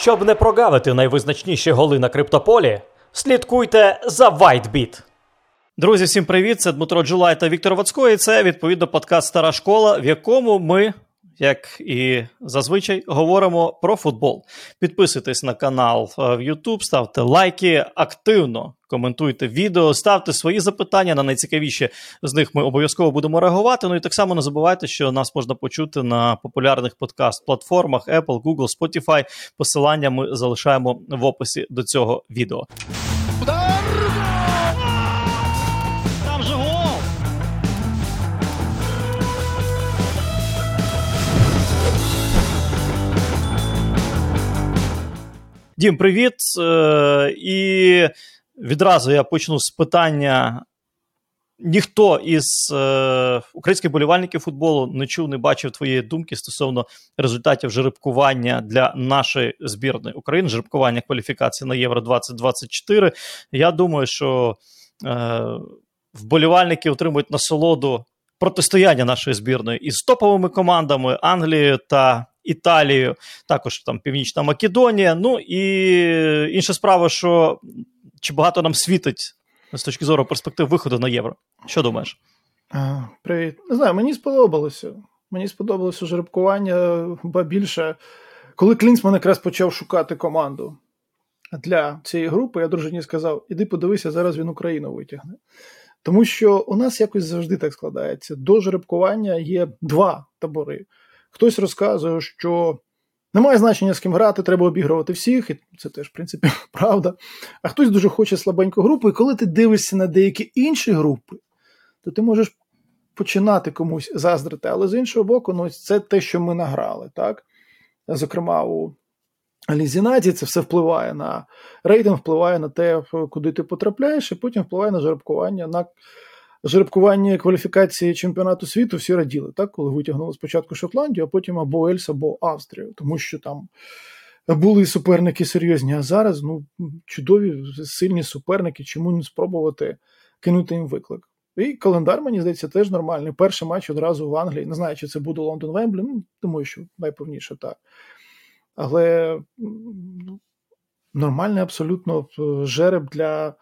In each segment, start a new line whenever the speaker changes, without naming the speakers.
Щоб не прогавити найвизначніші голи на криптополі, слідкуйте за WhiteBit. Друзі, всім привіт! Це Дмитро Джулай та Віктор Вацько, і це відповідно подкаст Стара школа, в якому ми як і зазвичай, говоримо про футбол. Підписуйтесь на канал е, в YouTube, ставте лайки, активно коментуйте відео, ставте свої запитання на найцікавіші з них ми обов'язково будемо реагувати. Ну і так само не забувайте, що нас можна почути на популярних подкаст-платформах Apple, Google, Spotify. Посилання ми залишаємо в описі до цього відео. Дім, привіт. Е, і відразу я почну з питання. Ніхто із е, українських болівальників футболу не чув, не бачив твоєї думки стосовно результатів жеребкування для нашої збірної України, жеребкування кваліфікації на Євро 2024. Я думаю, що е, вболівальники отримують насолоду протистояння нашої збірної із топовими командами Англією та Італією, також там Північна Македонія. Ну і інша справа, що чи багато нам світить з точки зору перспектив виходу на євро. Що думаєш?
Привіт. Не знаю, мені сподобалося. Мені сподобалося жеребкування, ба більше. Коли Клінсман якраз почав шукати команду для цієї групи, я дружині сказав: іди подивися, зараз він Україну витягне. Тому що у нас якось завжди так складається. До жеребкування є два табори. Хтось розказує, що немає значення, з ким грати, треба обігрувати всіх, і це теж, в принципі, правда. А хтось дуже хоче слабеньку групу, і коли ти дивишся на деякі інші групи, то ти можеш починати комусь заздрити. Але з іншого боку, ну, це те, що ми награли. так? Зокрема, у Лізінаті це все впливає на рейтинг, впливає на те, куди ти потрапляєш, і потім впливає на жеребкування на жеребкування кваліфікації чемпіонату світу всі раділи, так, коли витягнули спочатку Шотландію, а потім або Ельс, або Австрію, тому що там були суперники серйозні. А зараз ну, чудові, сильні суперники, чому не спробувати кинути їм виклик. І календар, мені здається, теж нормальний. Перший матч одразу в Англії. Не знаю, чи це буде Лондон Вемблі, ну, думаю, що найповніше так. Але ну, нормальний абсолютно е, жереб для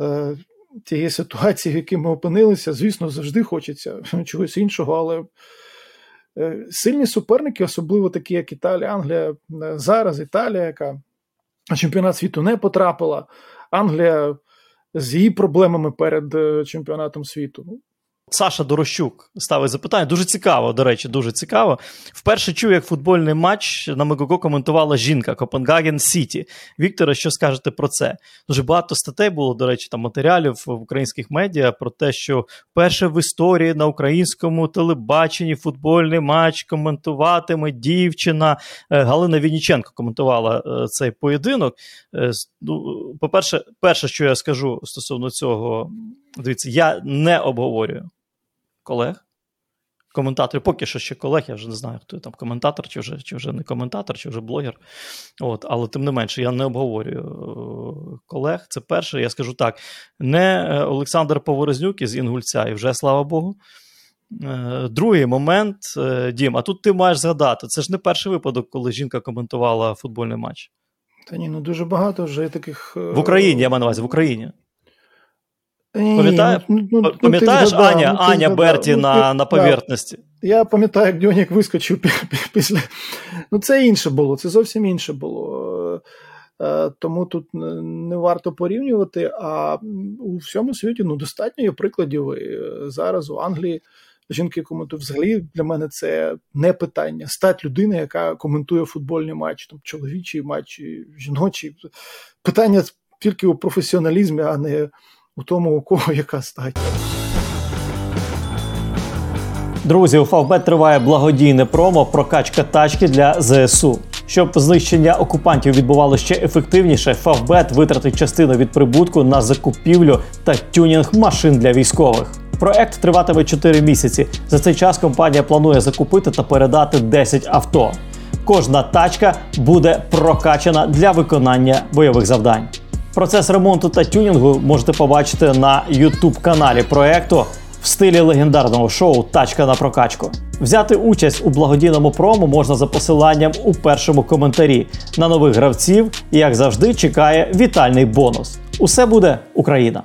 е, тієї ситуації, в якій ми опинилися, звісно, завжди хочеться чогось іншого, але е, сильні суперники, особливо такі, як Італія, Англія, е, зараз Італія, яка на чемпіонат світу не потрапила, Англія з її проблемами перед е, чемпіонатом світу.
Саша Дорощук ставить запитання. Дуже цікаво, до речі, дуже цікаво. Вперше чув, як футбольний матч на Мегого коментувала жінка Копенгаген Сіті. Вікторе, що скажете про це? Дуже багато статей було, до речі, там матеріалів в українських медіа про те, що вперше в історії на українському телебаченні футбольний матч коментуватиме дівчина. Е, Галина Вініченко коментувала е, цей поєдинок. Е, ну, по-перше, перше, що я скажу стосовно цього, дивіться, я не обговорюю колег, коментаторів, поки що ще колег, я вже не знаю, хто там коментатор, чи вже чи вже не коментатор, чи вже блогер. От, Але тим не менше, я не обговорюю е, колег. Це перше, я скажу так: не е, Олександр Поворознюк із Інгульця, і вже слава Богу. Е, другий момент, Дім, а тут ти маєш згадати, це ж не перший випадок, коли жінка коментувала футбольний матч.
Та ні, ну дуже багато вже таких.
В Україні, я маю на увазі, в Україні.
Пам'ятає,
ну, ну, ну, Пам'ятаєш згадав, Аня ну, Аня Берті ну, на на поверхності?
Я пам'ятаю, як Дьонік вискочив після. Ну, це інше було, це зовсім інше було. Е, тому тут не варто порівнювати. А у всьому світі ну, достатньо є прикладів. І зараз у Англії жінки коментують. Взагалі для мене це не питання. Стать людини, яка коментує футбольний матч, там чоловічий матч, жіночий. Питання тільки у професіоналізмі, а не у тому, у кого яка стать.
Друзі, у Фавбет триває благодійне промо прокачка тачки для ЗСУ. Щоб знищення окупантів відбувалося ще ефективніше, Фавбет витратить частину від прибутку на закупівлю та тюнінг машин для військових. Проект триватиме 4 місяці. За цей час компанія планує закупити та передати 10 авто. Кожна тачка буде прокачана для виконання бойових завдань. Процес ремонту та тюнінгу можете побачити на youtube каналі проекту в стилі легендарного шоу Тачка на прокачку. Взяти участь у благодійному промо можна за посиланням у першому коментарі. На нових гравців, як завжди, чекає вітальний бонус. Усе буде Україна.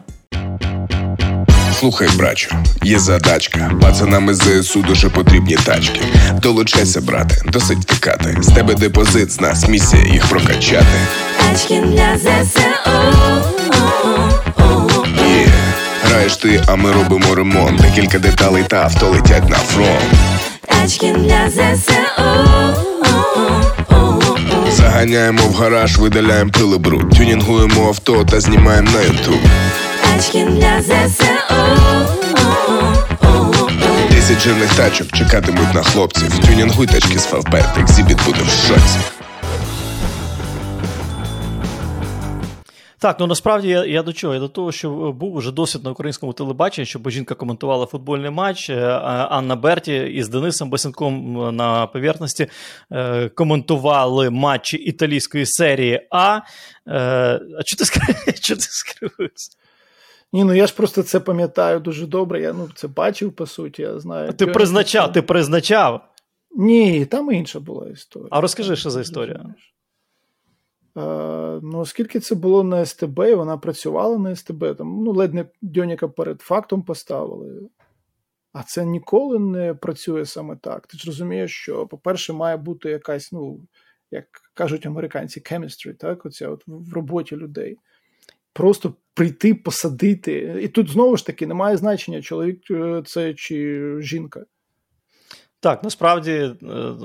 Слухай, брачу, є задачка. Пацанам із ЗСУ дуже потрібні тачки. Долучайся, брате, досить втикати. З тебе депозит, з нас місія їх прокачати.
Тачки для ЗСУ.
Граєш ти, а ми робимо ремонт. Декілька деталей та авто летять на фронт.
Тачки для ЗСУ.
Заганяємо в гараж, видаляємо пили бруд. Тюнінгуємо авто та знімаємо на ютуб.
Тачки для ЗСУ.
Десять жирних тачок чекатимуть на хлопців. Тюнінгуй тачки з фавбет, екзібіт буде в шоці.
Так, ну насправді я я до чого? Я до того, що був уже досвід на українському телебаченні, щоб жінка коментувала футбольний матч. Е, Анна Берті із Денисом Босенком на поверхності е, коментували матчі італійської серії А. Е, а чого ти скривився?
Ні, ну я ж просто це пам'ятаю дуже добре. Я ну, це бачив, по суті, я знаю.
Ти призначав, ти призначав?
Ні, там інша була історія.
А розкажи, що за історія?
Uh, ну, оскільки це було на СТБ, і вона працювала на СТБ, там, ну, ледь не Дьоніка перед фактом поставили. А це ніколи не працює саме так. Ти ж розумієш, що, по-перше, має бути якась, ну, як кажуть американці, chemistry, так, оця от в роботі людей. Просто прийти, посадити. І тут знову ж таки немає значення, чоловік е, це чи жінка.
Так, насправді е,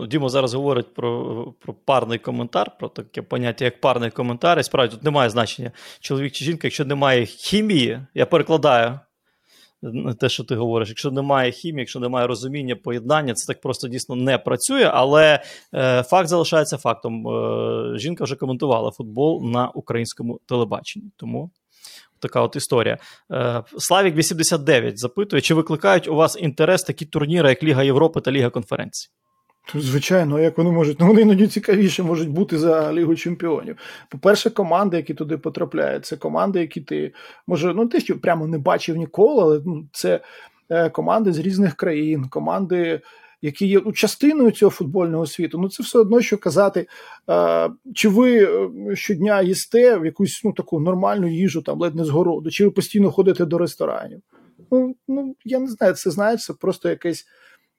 Дімо зараз говорить про про парний коментар, про таке поняття, як парний коментар. І справді тут немає значення чоловік чи жінка, якщо немає хімії, я перекладаю те, що ти говориш. Якщо немає хімії, якщо немає розуміння, поєднання, це так просто дійсно не працює. Але е, факт залишається фактом. Е, жінка вже коментувала футбол на українському телебаченні. Тому така от історія. Е, Славік 89 запитує, чи викликають у вас інтерес такі турніри, як Ліга Європи та Ліга конференцій?
Звичайно, як вони можуть, ну вони іноді цікавіше можуть бути за Лігу Чемпіонів. По-перше, команди, які туди потрапляють, це команди, які ти може, ну те, що прямо не бачив ніколи, але ну, це е, команди з різних країн, команди, які є ну, частиною цього футбольного світу. Ну це все одно, що казати, е, чи ви е, щодня їсте в якусь ну таку нормальну їжу, там ледь не з городу, чи ви постійно ходите до ресторанів? Ну, ну я не знаю, це знаєш, це просто якесь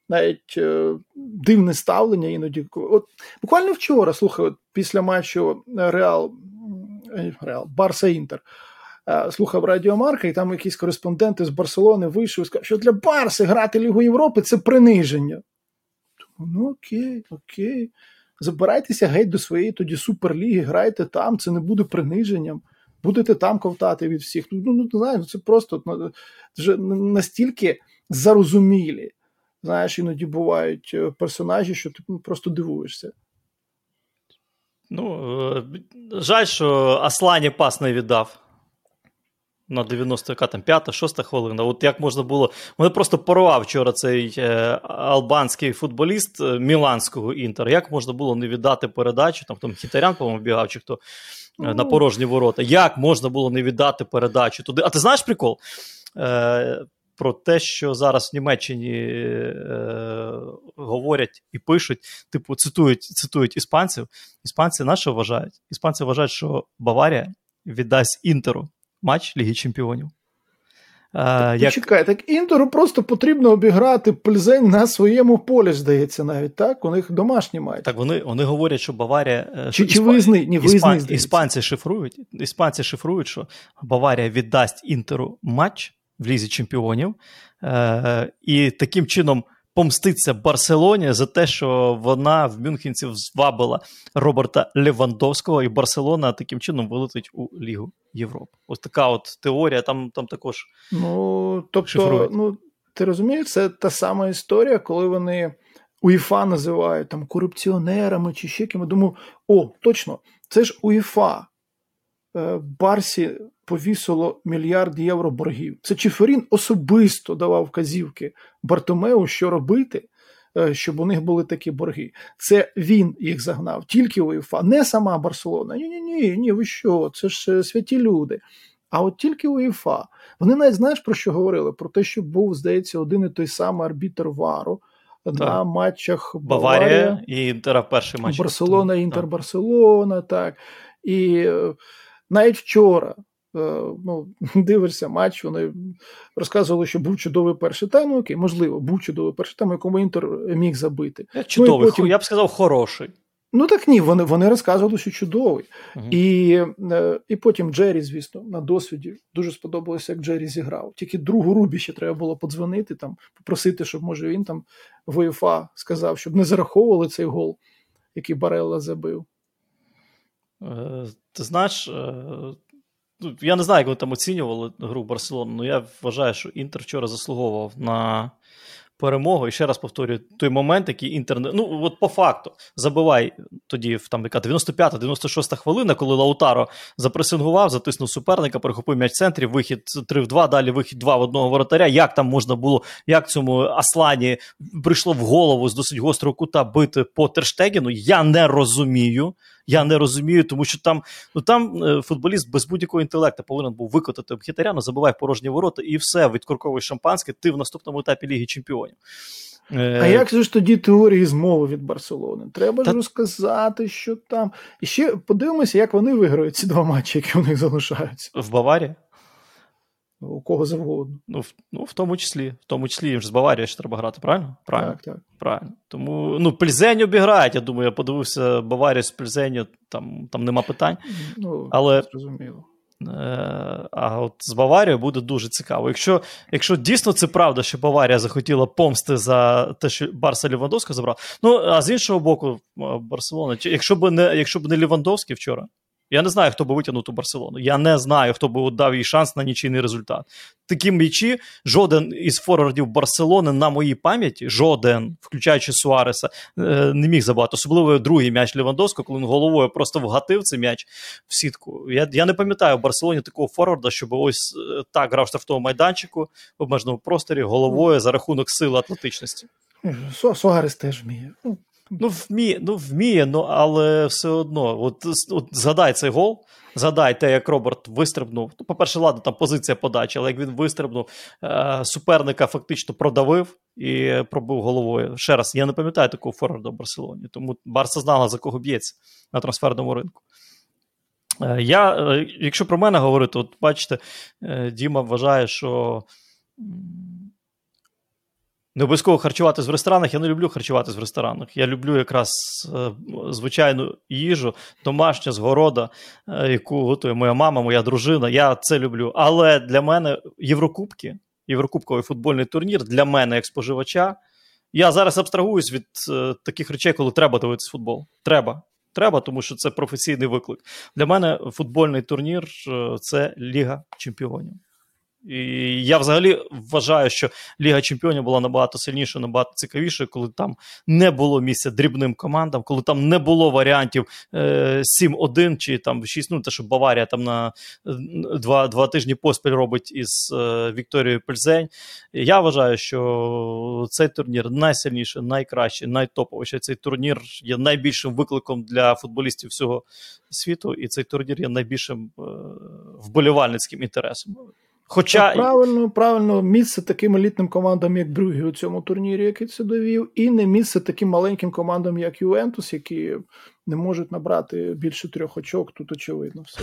навіть е, дивне ставлення іноді. От Буквально вчора, слухай, от після матчу Реал е, Реал Барса Інтер. Е, слухав Радіомарка, і там якісь кореспонденти з Барселони вийшли і сказали, що для Барси грати Лігу Європи це приниження. Ну, окей, окей. Забирайтеся геть до своєї тоді суперліги, грайте там, це не буде приниженням. Будете там ковтати від всіх. Ну, ну не знаю, це просто ну, вже настільки зарозумілі знаєш, іноді бувають е, персонажі, що ти ну, просто дивуєшся.
Ну, е, жаль, що Аслані пас не віддав. На 90 яка там 5-6 хвилина. От як можна було. Мене просто порвав вчора цей е, албанський футболіст е, Міланського інтер. Як можна було не віддати передачу? Там там Хітарян, по-моєму, бігав, чи хто е, на порожні ворота. Як можна було не віддати передачу туди? А ти знаєш прикол? Е, про те, що зараз в Німеччині е, говорять і пишуть, типу, цитують цитують іспанців. Іспанці на що вважають? Іспанці вважають, що Баварія віддасть Інтеру матч Ліги Чемпіонів.
Так, як... Чекай, так Інтеру просто потрібно обіграти Пльзень на своєму полі, здається, навіть так. У них домашній матч.
Так вони вони говорять, що Баварія.
Е, чи, чи визни, ні,
Іспан... Іспанці шифрують, іспанці шифрують, що Баварія віддасть Інтеру матч в лізі чемпіонів, е, і таким чином помститься Барселоні за те, що вона в Мюнхенці звабила Роберта Левандовського, і Барселона таким чином вилетить у Лігу Європи. Ось така от теорія, там там також.
Ну, тобто, шифрують. ну, ти розумієш, це та сама історія, коли вони. УЄФА називають там корупціонерами чи ще ким. Думаю, о, точно, це ж УЄФА. Е, Барсі повісило мільярд євро боргів. Це Чиферін особисто давав вказівки Бартомеу, що робити, е, щоб у них були такі борги. Це він їх загнав, тільки УЄФА, не сама Барселона. Ні, ні, ні, ні, ви що? Це ж е, святі люди. А от тільки УЄФА. Вони навіть знаєш про що говорили? Про те, що був, здається, один і той самий арбітр Вару на матчах
Баварія,
Баварія
і Інтера перший матч.
Барселона, Інтер Барселона, так. І навіть вчора. е, Ну, дивишся матч, вони розказували, що був чудовий перший тайм. Ну, окей, можливо, був чудовий перший тайм, якому Інтер міг забити.
Чудовий,
Ну, потім-
я б сказав, хороший.
Ну так ні, вони, вони розказували, що чудовий.
Мгм.
І, е, і потім Джері, звісно, на досвіді дуже сподобалося, як Джері зіграв. Тільки другу Рубі ще треба було подзвонити, там, попросити, щоб може він там в УЄФА сказав, щоб не зараховували цей гол, який Барелла забив.
Е, Ти знаєш, е, ну, я не знаю, як вони там оцінювали гру Барселону, але я вважаю, що Інтер вчора заслуговував на перемогу. І ще раз повторюю, той момент, який Інтер. Ну, от по факту, забивай тоді, в, там, яка 95-96 хвилина, коли Лаутаро запресингував, затиснув суперника, перехопив м'яч в центрі, вихід 3 в 2, далі вихід 2 в одного воротаря. Як там можна було, як цьому Аслані прийшло в голову з досить гострого кута бити по Терштегіну, я не розумію. Я не розумію, тому що там, ну там е, футболіст без будь-якого інтелекту повинен був викотати Мхітаряна, забивай порожні ворота, і все, відкорковуй шампанське, ти в наступному етапі Ліги Чемпіонів. Е,
А як же ж тоді теорії змови від Барселони? Треба
Та-
ж розказати, що там. І ще подивимося, як вони виграють ці два матчі, які у них залишаються.
В Баварії?
У кого завгодно.
Ну в, ну, в тому числі, в тому числі їм ж з Баварії ще треба грати, правильно? Правильно.
Так, так.
Правильно. Тому ну, Пльзень обіграють. Я думаю, я подивився Баварію з Пльзеню, там, там нема питань.
Ну,
Але-
зрозуміло.
Е, А от з Баварією буде дуже цікаво. Якщо, якщо дійсно це правда, що Баварія захотіла помсти за те, що Барса Лівандовська забрав. Ну, а з іншого боку, е, Барселона, якщо б не, якщо б не Лівандовський вчора, я не знаю, хто би витягнув ту Барселону. Я не знаю, хто би дав їй шанс на нічийний результат. Такі м'ячі, жоден із форвардів Барселони на моїй пам'яті, жоден, включаючи Суареса, е, не міг забати. Особливо другий м'яч Лівандовського, коли він головою просто вгатив цей м'яч в сітку. Я, я не пам'ятаю в Барселоні такого форварда, щоб ось е, так грав в штрафному майданчику в обмеженому просторі головою за рахунок сили атлетичності.
Суарес теж вміє. Ну,
Ну, вміє, ну, вміє, ну, але все одно. От, от згадай цей гол, згадай те, як Роберт вистрибнув. Ну, по-перше, ладно, там позиція подачі, але як він вистрибнув, е, суперника фактично продавив і пробив головою. Ще раз, я не пам'ятаю такого форварда в Барселоні, тому Барса знала, за кого б'ється на трансферному ринку. Е, Я, е, якщо про мене говорити, от бачите, Діма вважає, що не обов'язково харчуватись в ресторанах. Я не люблю харчуватись в ресторанах. Я люблю якраз е, звичайну їжу, домашня з города, е, яку готує моя мама, моя дружина. Я це люблю. Але для мене Єврокубки, Єврокубковий футбольний турнір для мене як споживача. Я зараз абстрагуюсь від е, таких речей, коли треба дивитися футбол. Треба. Треба, тому що це професійний виклик. Для мене футбольний турнір це Ліга Чемпіонів. І я взагалі вважаю, що Ліга Чемпіонів була набагато сильніша, набагато цікавіша, коли там не було місця дрібним командам, коли там не було варіантів е, 7-1 чи там 6 ну те, що Баварія там на е, два, два тижні поспіль робить із е, Вікторією Пельзень. Я вважаю, що цей турнір найсильніший, найкращий, найтоповіший. Цей турнір є найбільшим викликом для футболістів всього світу, і цей турнір є найбільшим е, вболівальницьким інтересом. Хоча
Так, правильно, правильно, місце таким елітним командам, як Брюгі у цьому турнірі, який це довів, і не місце таким маленьким командам, як Ювентус, які не можуть набрати більше трьох очок. Тут очевидно все.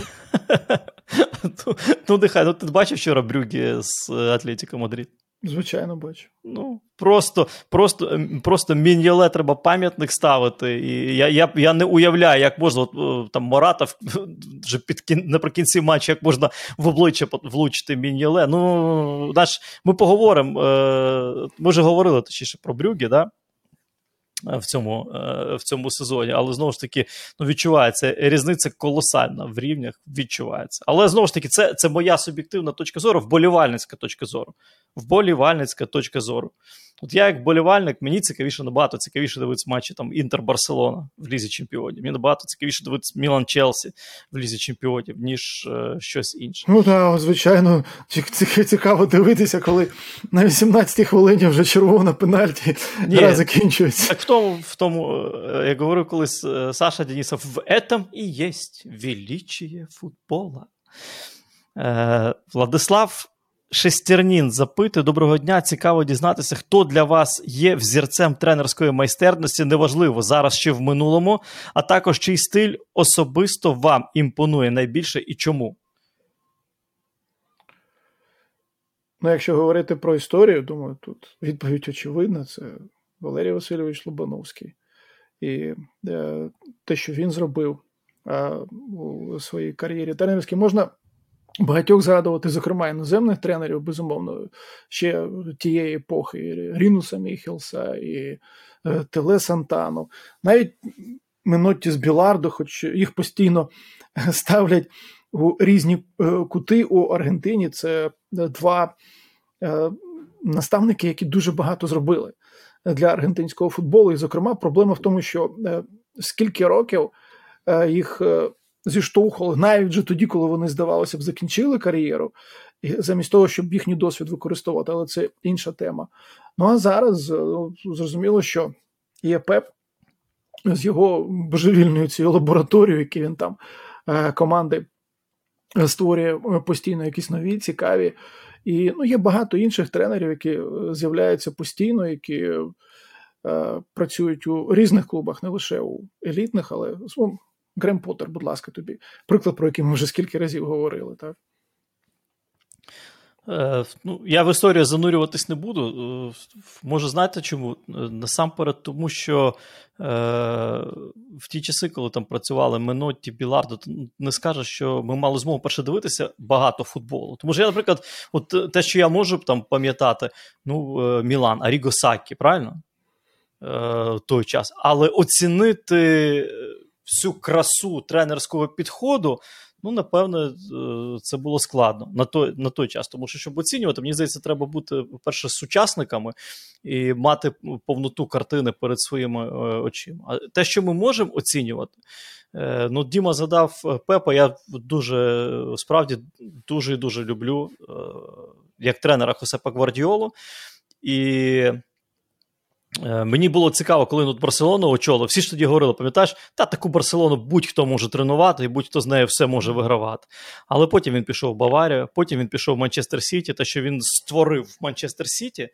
ну, ну, нехай, ну ти бачив вчора Брюгі з Атлетіко Мадрид.
Звичайно, бачу.
Ну, просто, просто, ем, просто Міньоле треба пам'ятник ставити. І я, я, я не уявляю, як можна от, е, там Моратов вже під кін, наприкінці матчу, як можна в обличчя влучити Міньоле. Ну, наш, ми поговоримо. Е, ми вже говорили точніше про Брюгі, да? В цьому, е, в цьому сезоні, але знову ж таки ну, відчувається різниця колосальна в рівнях, відчувається. Але знову ж таки, це, це моя суб'єктивна точка зору, вболівальницька точка зору. Вболівальницька точка зору. От я, як вболівальник, мені цікавіше набагато цікавіше дивитися матчі там Інтер-Барселона в Лізі Чемпіонів. Мені набагато цікавіше дивитися Мілан-Челсі в Лізі Чемпіонів, ніж е, щось інше.
Ну так, звичайно, ці- ці- цікаво дивитися, коли на 18-й хвилині вже червона пенальті
Ні.
гра закінчується.
Так в тому, в тому, е, як говорив колись е, Саша Денисов, в этом і є величие футбола. Е, Владислав Шестернін запитує: Доброго дня, цікаво дізнатися, хто для вас є взірцем тренерської майстерності, неважливо зараз чи в минулому, а також чий стиль особисто вам імпонує найбільше і чому.
Ну, якщо говорити про історію, думаю, тут відповідь очевидна: це Валерій Васильович Лобановський. І е, те, що він зробив е, у своїй кар'єрі тренерській, можна багатьох згадувати, зокрема, іноземних тренерів, безумовно, ще тієї епохи, Рінуса Міхелса, і е, Теле Сантану. Навіть Менотті з Білардо, хоч їх постійно ставлять у різні е, кути у Аргентині. Це два е, наставники, які дуже багато зробили для аргентинського футболу. І, зокрема, проблема в тому, що е, скільки років їх зіштовхували навіть вже тоді, коли вони, здавалося б, закінчили кар'єру, замість того, щоб їхній досвід використовувати, але це інша тема. Ну а зараз ну, зрозуміло, що є Пеп з його божевільною цією лабораторією, які він там команди створює е, постійно якісь нові, цікаві. І ну, є багато інших тренерів, які е, з'являються постійно, які е, працюють у різних клубах, не лише у елітних, але ну, Грем Поттер, будь ласка, тобі. Приклад, про який ми вже скільки разів говорили. так?
Е, ну, Я в історію занурюватись не буду. Е, може, знаєте чому? Е, насамперед, тому що е, в ті часи, коли там працювали Менотті, Білардо, не скажеш, що ми мали змогу перше дивитися багато футболу. Тому що я, наприклад, от те, що я можу там пам'ятати, ну, Мілан, Аріго Сакі, правильно? Е, той час. Але оцінити всю красу тренерського підходу. Ну, напевне, це було складно на той на той час. Тому що, щоб оцінювати, мені здається, треба бути, по-перше, сучасниками і мати повноту картини перед своїми е, очима. А те, що ми можемо оцінювати, е, ну, Діма задав е, Пепа, я дуже справді дуже і дуже люблю як тренера Хосепа Гвардіолу. І мені було цікаво, коли тут Барселону очолив. Всі ж тоді говорили, пам'ятаєш, та таку Барселону будь-хто може тренувати, і будь-хто з нею все може вигравати. Але потім він пішов в Баварію, потім він пішов в Манчестер Сіті. Те, що він створив Манчестер Сіті,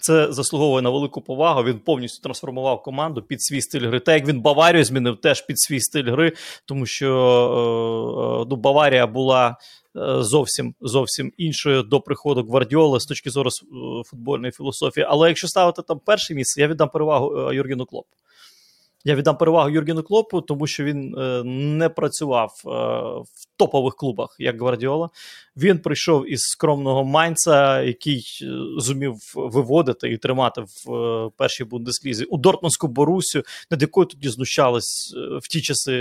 це заслуговує на велику повагу. Він повністю трансформував команду під свій стиль гри. Так як він Баварію змінив теж під свій стиль гри, тому що е, е, ну, Баварія була Е, зовсім зовсім іншою до приходу Гвардіоли з точки зору футбольної філософії. Але якщо ставити там перше місце, я віддам перевагу Юргену Клопу. Я віддам перевагу Юргену Клопу, тому що він е, не працював е, в топових клубах, як Гвардіола. Він прийшов із скромного Майнца, який е, зумів виводити і тримати в е, першій бундеслізі у Дортмундську Борусю, над якою тоді знущались е, в ті часи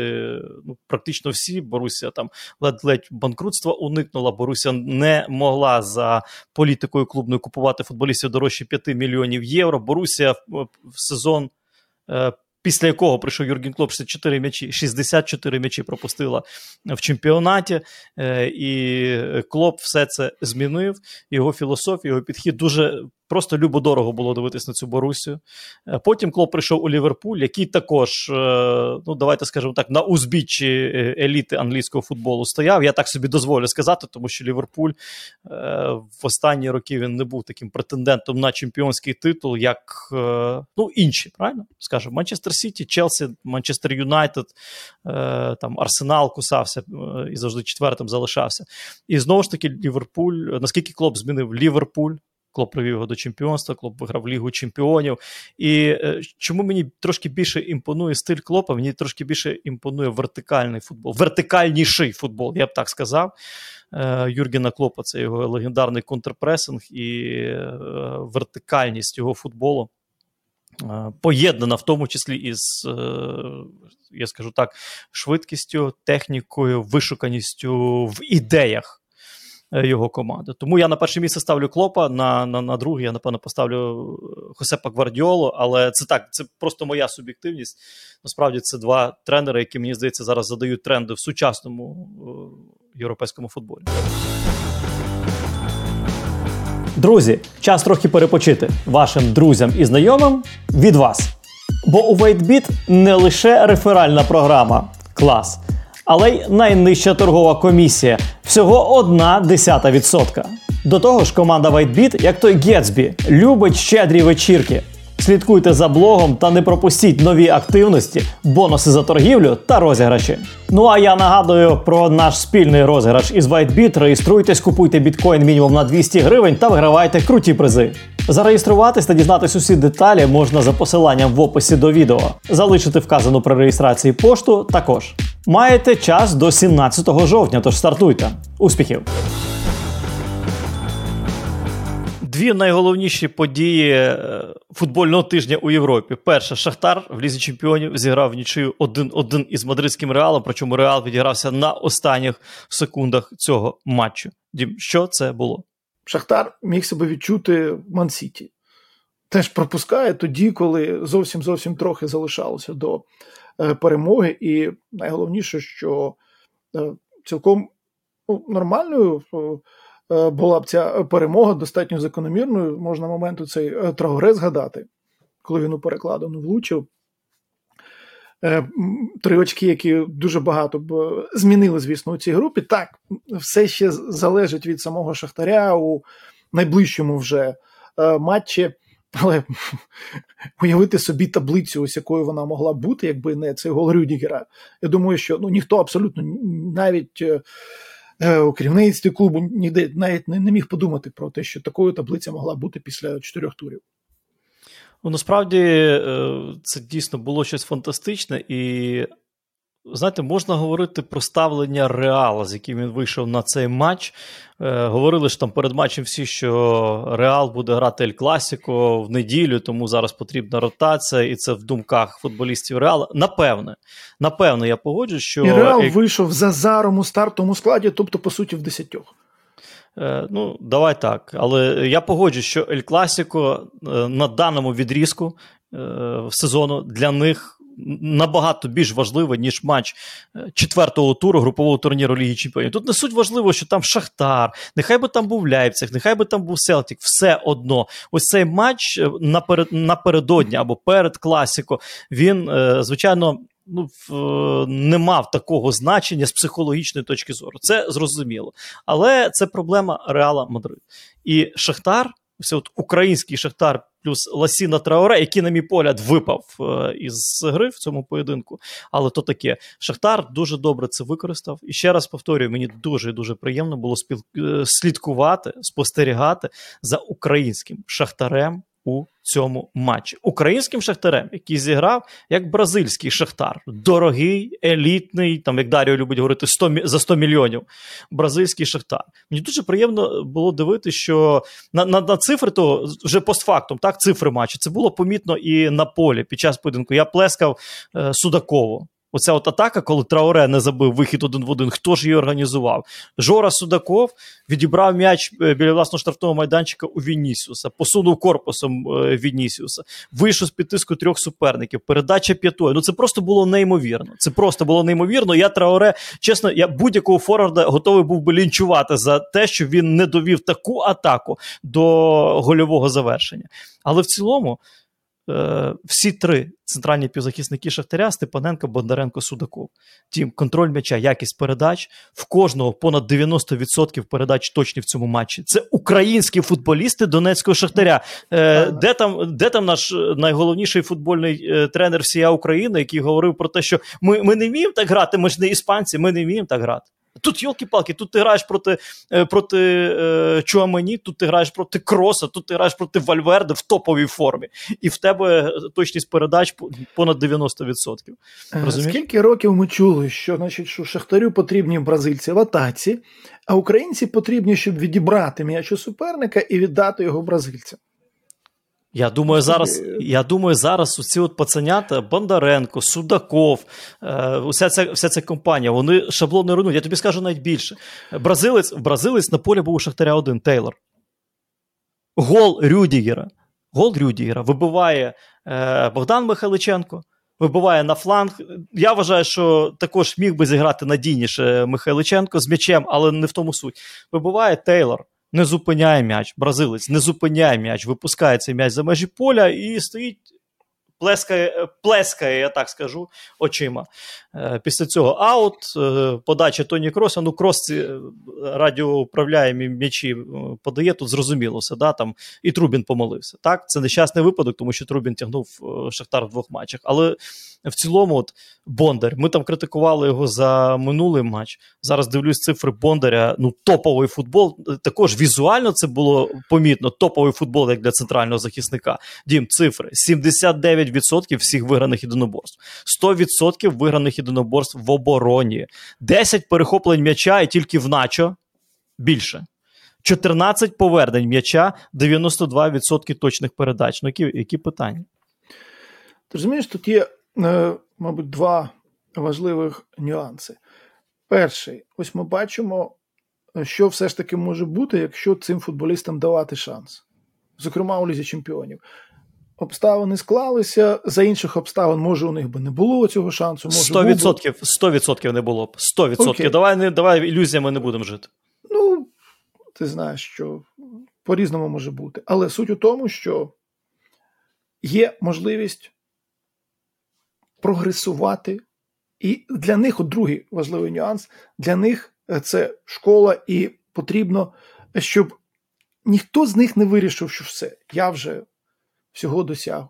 ну, практично всі. Борусія там ледь-ледь банкрутства уникнула. Боруся не могла за політикою клубною купувати футболістів дорожче 5 мільйонів євро. Борусія в, в сезон після якого прийшов Юрген Клоп 64 м'ячі, 64 м'ячі пропустила в чемпіонаті, е, і Клоп все це змінив. Його філософія, його підхід дуже Просто любо-дорого було дивитись на цю Борусію. Е, потім Клоп прийшов у Ліверпуль, який також, е, ну давайте скажемо так, на узбіччі е, еліти англійського футболу стояв. Я так собі дозволю сказати, тому що Ліверпуль в останні роки він не був таким претендентом на чемпіонський титул, як ну, інші, правильно? Скажемо, Манчестер Сіті, Челсі, Манчестер Юнайтед, там Арсенал кусався і завжди четвертим залишався. І знову ж таки, Ліверпуль, наскільки Клоп змінив Ліверпуль. Клоп привів його до чемпіонства, Клоп виграв Лігу чемпіонів. І е, чому мені трошки більше імпонує стиль Клопа, мені трошки більше імпонує вертикальний футбол, вертикальніший футбол, я б так сказав. Е, Юргена Клопа це його легендарний контрпресинг і е, вертикальність його футболу. Поєднана в тому числі із, я скажу так, швидкістю, технікою, вишуканістю в ідеях. Е, його команди. Тому я на перше місце ставлю Клопа, на на, на друге я, напевно, поставлю е, Хосепа Гвардіолу, але це так, це просто моя суб'єктивність. Насправді це два тренери, які, мені здається, зараз задають тренди в сучасному е, європейському футболі. Друзі, час трохи перепочити вашим друзям і знайомим від вас. Бо у WaitBit не лише реферальна програма клас але й найнижча торгова комісія всього одна десята відсотка. До того ж, команда WhiteBit, як той Гетсбі, любить щедрі вечірки. Слідкуйте за блогом та не пропустіть нові активності, бонуси за торгівлю та розіграші. Ну а я нагадую про наш спільний розіграш із WhiteBit. Реєструйтесь, купуйте біткоін мінімум на 200 гривень та вигравайте круті призи. Зареєструватись та дізнатись усі деталі можна за посиланням в описі до відео. Залишити вказану при реєстрації пошту також. Маєте час до 17 жовтня, тож стартуйте. Успіхів! Дві найголовніші події е, футбольного тижня у Європі. Перша Шахтар в лізі чемпіонів зіграв нічию 1-1 із мадридським реалом. Причому реал відігрався на останніх секундах цього матчу. Дім, що це було?
Шахтар міг себе відчути в Ман-Сіті. Теж пропускає тоді, коли зовсім зовсім трохи залишалося до е, перемоги. І найголовніше, що е, цілком ну, нормальною була б ця перемога, достатньо закономірною. Можна моменту цей е, Трауре згадати, коли він у перекладину влучив. Е, Три очки, які дуже багато б е, змінили, звісно, у цій групі. Так, все ще залежить від самого Шахтаря у найближчому вже е, матчі. Але уявити собі таблицю, ось якою вона могла бути, якби не цей гол Рюдігера. Я думаю, що ну ніхто абсолютно навіть е, е, у керівництві клубу ніде навіть не, не міг подумати про те, що такою таблиця могла бути після чотирьох турів.
Ну, насправді е, це дійсно було щось фантастичне, і знаєте, можна говорити про ставлення Реала, з яким він вийшов на цей матч. Е, Говорили ж там перед матчем всі, що Реал буде грати Ель Класіко в неділю, тому зараз потрібна ротація, і це в думках футболістів Реала. Напевне, напевне, я погоджуюсь, що
І Реал
Ель-
вийшов з Азаром у стартовому складі, тобто, по суті, в десятьох.
Е, Ну, давай так. Але я погоджуюсь, що Ель Класіко е, на даному відрізку е, сезону для них набагато більш важливе, ніж матч е, четвертого туру групового турніру Ліги Чемпіонів. Тут не суть важливо, що там Шахтар, нехай би там був Ляйпциг, нехай би там був Селтік, все одно. Ось цей матч е, наперед, напередодні або перед Класіко, він, е, звичайно. Ну, не мав такого значення з психологічної точки зору. Це зрозуміло. Але це проблема Реала Мадрид. І Шахтар, все от український Шахтар плюс Ласіна Траоре, який, на мій погляд, випав е, із гри в цьому поєдинку. Але то таке. Шахтар дуже добре це використав. І ще раз повторюю, мені дуже дуже приємно було спіл... е, слідкувати, спостерігати за українським шахтарем. У цьому матчі українським шахтарем, який зіграв як бразильський шахтар, дорогий, елітний, там як Даріо любить говорити 100, мі- за 100 мільйонів. Бразильський шахтар. Мені дуже приємно було дивитися, що на, на, на цифри то вже постфактум, так, цифри матчу. Це було помітно і на полі під час поєдинку. Я плескав е, Судакову. Оця от атака, коли Траоре не забив вихід один в один, хто ж її організував? Жора Судаков відібрав м'яч е, біля власного штрафного майданчика у Вінісіуса, посунув корпусом е, Вінісіуса, вийшов з під тиску трьох суперників, передача п'ятою. Ну це просто було неймовірно. Це просто було неймовірно. Я Траоре, чесно, я будь-якого форварда готовий був би лінчувати за те, що він не довів таку атаку до гольового завершення. Але в цілому. Е, Всі три центральні півзахисники Шахтаря Степаненко, Бондаренко, Судаков. Тім, контроль м'яча, якість передач. В кожного понад 90% передач точні в цьому матчі. Це українські футболісти Донецького Шахтаря. Е, де, там, де там наш е, найголовніший футбольний е, тренер всія України, який говорив про те, що ми, ми не вміємо так грати, ми ж не іспанці, ми не вміємо так грати. Тут йолки-палки, тут ти граєш проти, е, проти е, Чуамені, тут ти граєш проти Кроса, тут ти граєш проти Вальверде в топовій формі. І в тебе точність передач понад 90%.
Е,
Розумієш?
Скільки років ми чули, що значить, що Шахтарю потрібні бразильці в атаці, а українці потрібні, щоб відібрати м'яч у суперника і віддати його бразильцям.
Я думаю, зараз, я думаю, зараз оці от пацанята Бондаренко, Судаков, е, вся ця, вся ця компанія, вони шаблони руйнують. Я тобі скажу навіть більше. Бразилець, бразилець на полі був у Шахтаря один Тейлор. Гол Рюдігера. Гол Рюдігера вибиває е, Богдан Михайличенко. Вибиває на фланг. Я вважаю, що також міг би зіграти надійніше Михайличенко з м'ячем, але не в тому суть. Вибиває Тейлор, не зупиняє м'яч. Бразилець не зупиняє м'яч, випускає цей м'яч за межі поля і стоїть плескає, плескає, я так скажу, очима. Е, після цього аут, е, подача Тоні Кроса. Ну, Крос е, радіоуправляємі м'ячі подає, тут зрозуміло все. да, там І Трубін помолився. Так, Це нещасний випадок, тому що Трубін тягнув Шахтар в двох матчах. Але в цілому, от Бондар, ми там критикували його за минулий матч. Зараз дивлюсь цифри Бондаря. Ну, топовий футбол. Також візуально це було помітно. Топовий футбол як для центрального захисника. Дім, цифри: 79% всіх виграних єдиноборств, 100% виграних єдиноборств в обороні, 10 перехоплень м'яча і тільки в начо більше. 14 повернень м'яча, 92% точних передач. Ну, які які питання?
Ти розумієш, тут є, е, мабуть, два важливих нюанси. Перший, ось ми бачимо, що все ж таки може бути, якщо цим футболістам давати шанс. Зокрема, у лізі чемпіонів обставини склалися. За інших обставин, може, у них би не було цього шансу. Може,
100%, 100% не було б. 100%. Окей. Давай не давай ілюзіями не будемо жити.
Ну, ти знаєш, що по-різному може бути. Але суть у тому, що є можливість прогресувати. І для них, от другий важливий нюанс, для них е, це школа, і потрібно, щоб ніхто з них не вирішив, що все, я вже всього досяг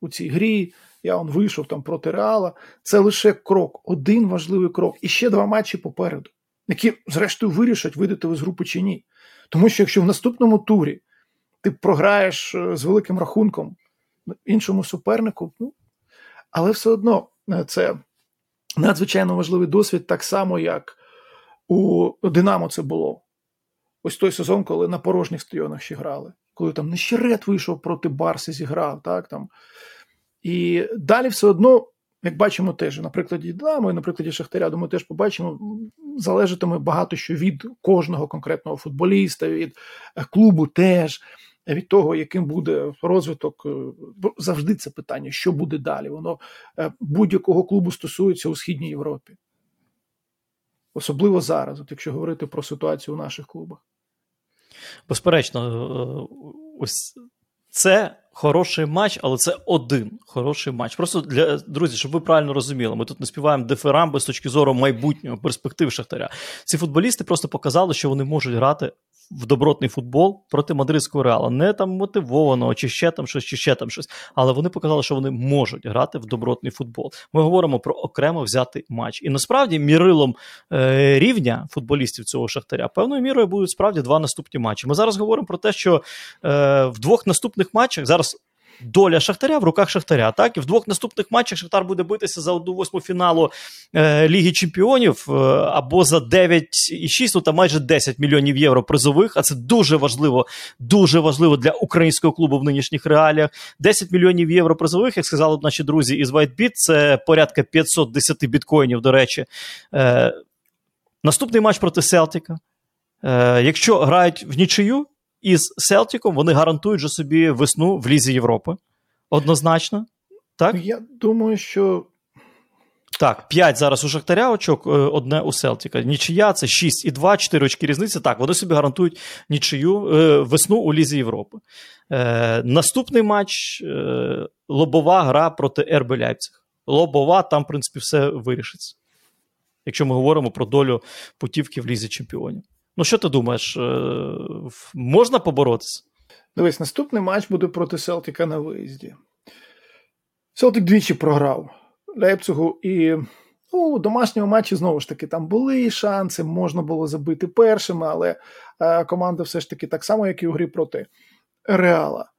у цій грі. Я он вийшов там проти Реала. Це лише крок, один важливий крок. І ще два матчі попереду, які, зрештою, вирішать, вийдете ви з групи чи ні. Тому що якщо в наступному турі ти програєш е, з великим рахунком іншому супернику, ну, але все одно е, це надзвичайно важливий досвід, так само, як у Динамо це було. Ось той сезон, коли на порожніх стадіонах ще грали коли там Нещерет вийшов проти Барси, зіграв. так там. І далі все одно, як бачимо, теж на прикладі Динамо і на прикладі Шахтаря, думаю, теж побачимо, залежатиме багато що від кожного конкретного футболіста, від е, клубу теж. Від того, яким буде розвиток, е, завжди це питання, що буде далі. Воно е, будь-якого клубу стосується у Східній Європі. Особливо зараз, от якщо говорити про ситуацію у наших клубах.
Безперечно, е, ось це хороший матч, але це один хороший матч. Просто для друзі, щоб ви правильно розуміли, ми тут не співаємо дифирамби з точки зору майбутнього перспектив Шахтаря. Ці футболісти просто показали, що вони можуть грати в добротний футбол проти мадридського реала. Не там мотивованого, чи ще там щось, чи ще там щось. Але вони показали, що вони можуть грати в добротний футбол. Ми говоримо про окремо взятий матч. І насправді мірилом е, рівня футболістів цього шахтаря певною мірою будуть справді два наступні матчі. Ми зараз говоримо про те, що е, в двох наступних матчах зараз доля Шахтаря в руках Шахтаря. Так, і в двох наступних матчах Шахтар буде битися за одну восьму фіналу е, Ліги Чемпіонів е, або за 9,6, ну там майже 10 мільйонів євро призових. А це дуже важливо, дуже важливо для українського клубу в нинішніх реаліях. 10 мільйонів євро призових, як сказали наші друзі із WhiteBit, це порядка 510 біткоїнів. До речі, Е, наступний матч проти Селтіка. Е, Якщо грають в нічию, із Селтіком вони гарантують же собі весну в Лізі Європи. Однозначно. Так?
Я думаю, що.
Так, 5 зараз у Шахтаря очок, е, одне у Селтіка. Нічия це 6 і 2, 4 очки різниці. Так, вони собі гарантують нічию е, весну у Лізі Європи. Е, Наступний матч е, лобова гра проти Ерби Ляйпциг. Лобова, там, в принципі, все вирішиться. Якщо ми говоримо про долю путівки в Лізі Чемпіонів. Ну, що ти думаєш, е, можна поборотися?
Дивись, наступний матч буде проти Селтіка на виїзді. Селтик двічі програв Лейпцигу і ну, у домашньому матчі знову ж таки там були шанси, можна було забити першими, але е, команда все ж таки так само, як і у грі проти Реала.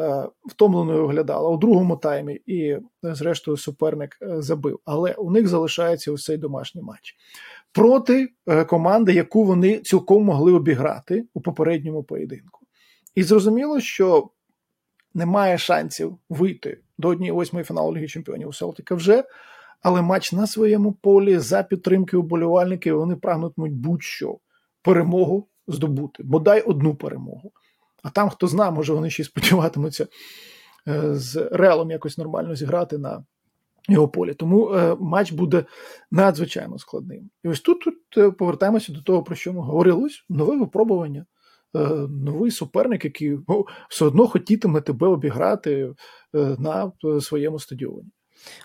Е, втомленою оглядала у другому таймі, і, зрештою, суперник забив. Але у них залишається ось цей домашній матч проти е, команди, яку вони цілком могли обіграти у попередньому поєдинку. І зрозуміло, що немає шансів вийти до однієї восьмої фіналу Ліги Чемпіонів у Селтика вже, але матч на своєму полі за підтримки уболівальників вони прагнутимуть будь-що перемогу здобути, бодай одну перемогу. А там, хто знає, може вони ще сподіватимуться е, з Реалом якось нормально зіграти на його полі. Тому е, матч буде надзвичайно складним. І ось тут тут е, повертаємося до того, про що ми говорилось: нове випробування новий суперник, який ну, все одно хотітиме тебе обіграти на своєму стадіоні.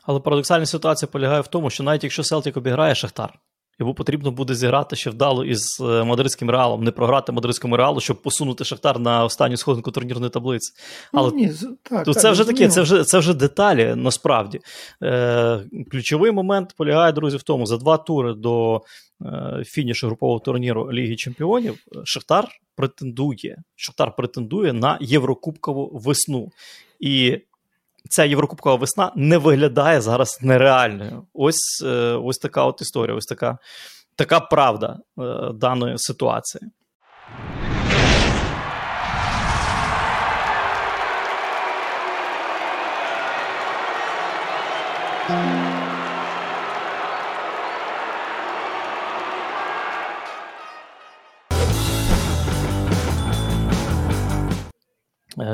Але парадоксальна ситуація полягає в тому, що навіть якщо Селтик обіграє Шахтар, йому потрібно буде зіграти ще вдало із е, мадридським реалом, не програти мадридському реалу, щоб посунути Шахтар на останню сходинку турнірної таблиці.
Ну,
Але
Ні, так,
то
так,
це вже таке, це вже це вже деталі. Насправді Е, ключовий момент полягає, друзі, в тому: за два тури до е, фінішу групового турніру Ліги Чемпіонів Шахтар претендує. Шахтар претендує на Єврокубкову весну. І ця Єврокубкова весна не виглядає зараз нереальною. Ось е, ось така от історія, ось така, така правда е, даної ситуації.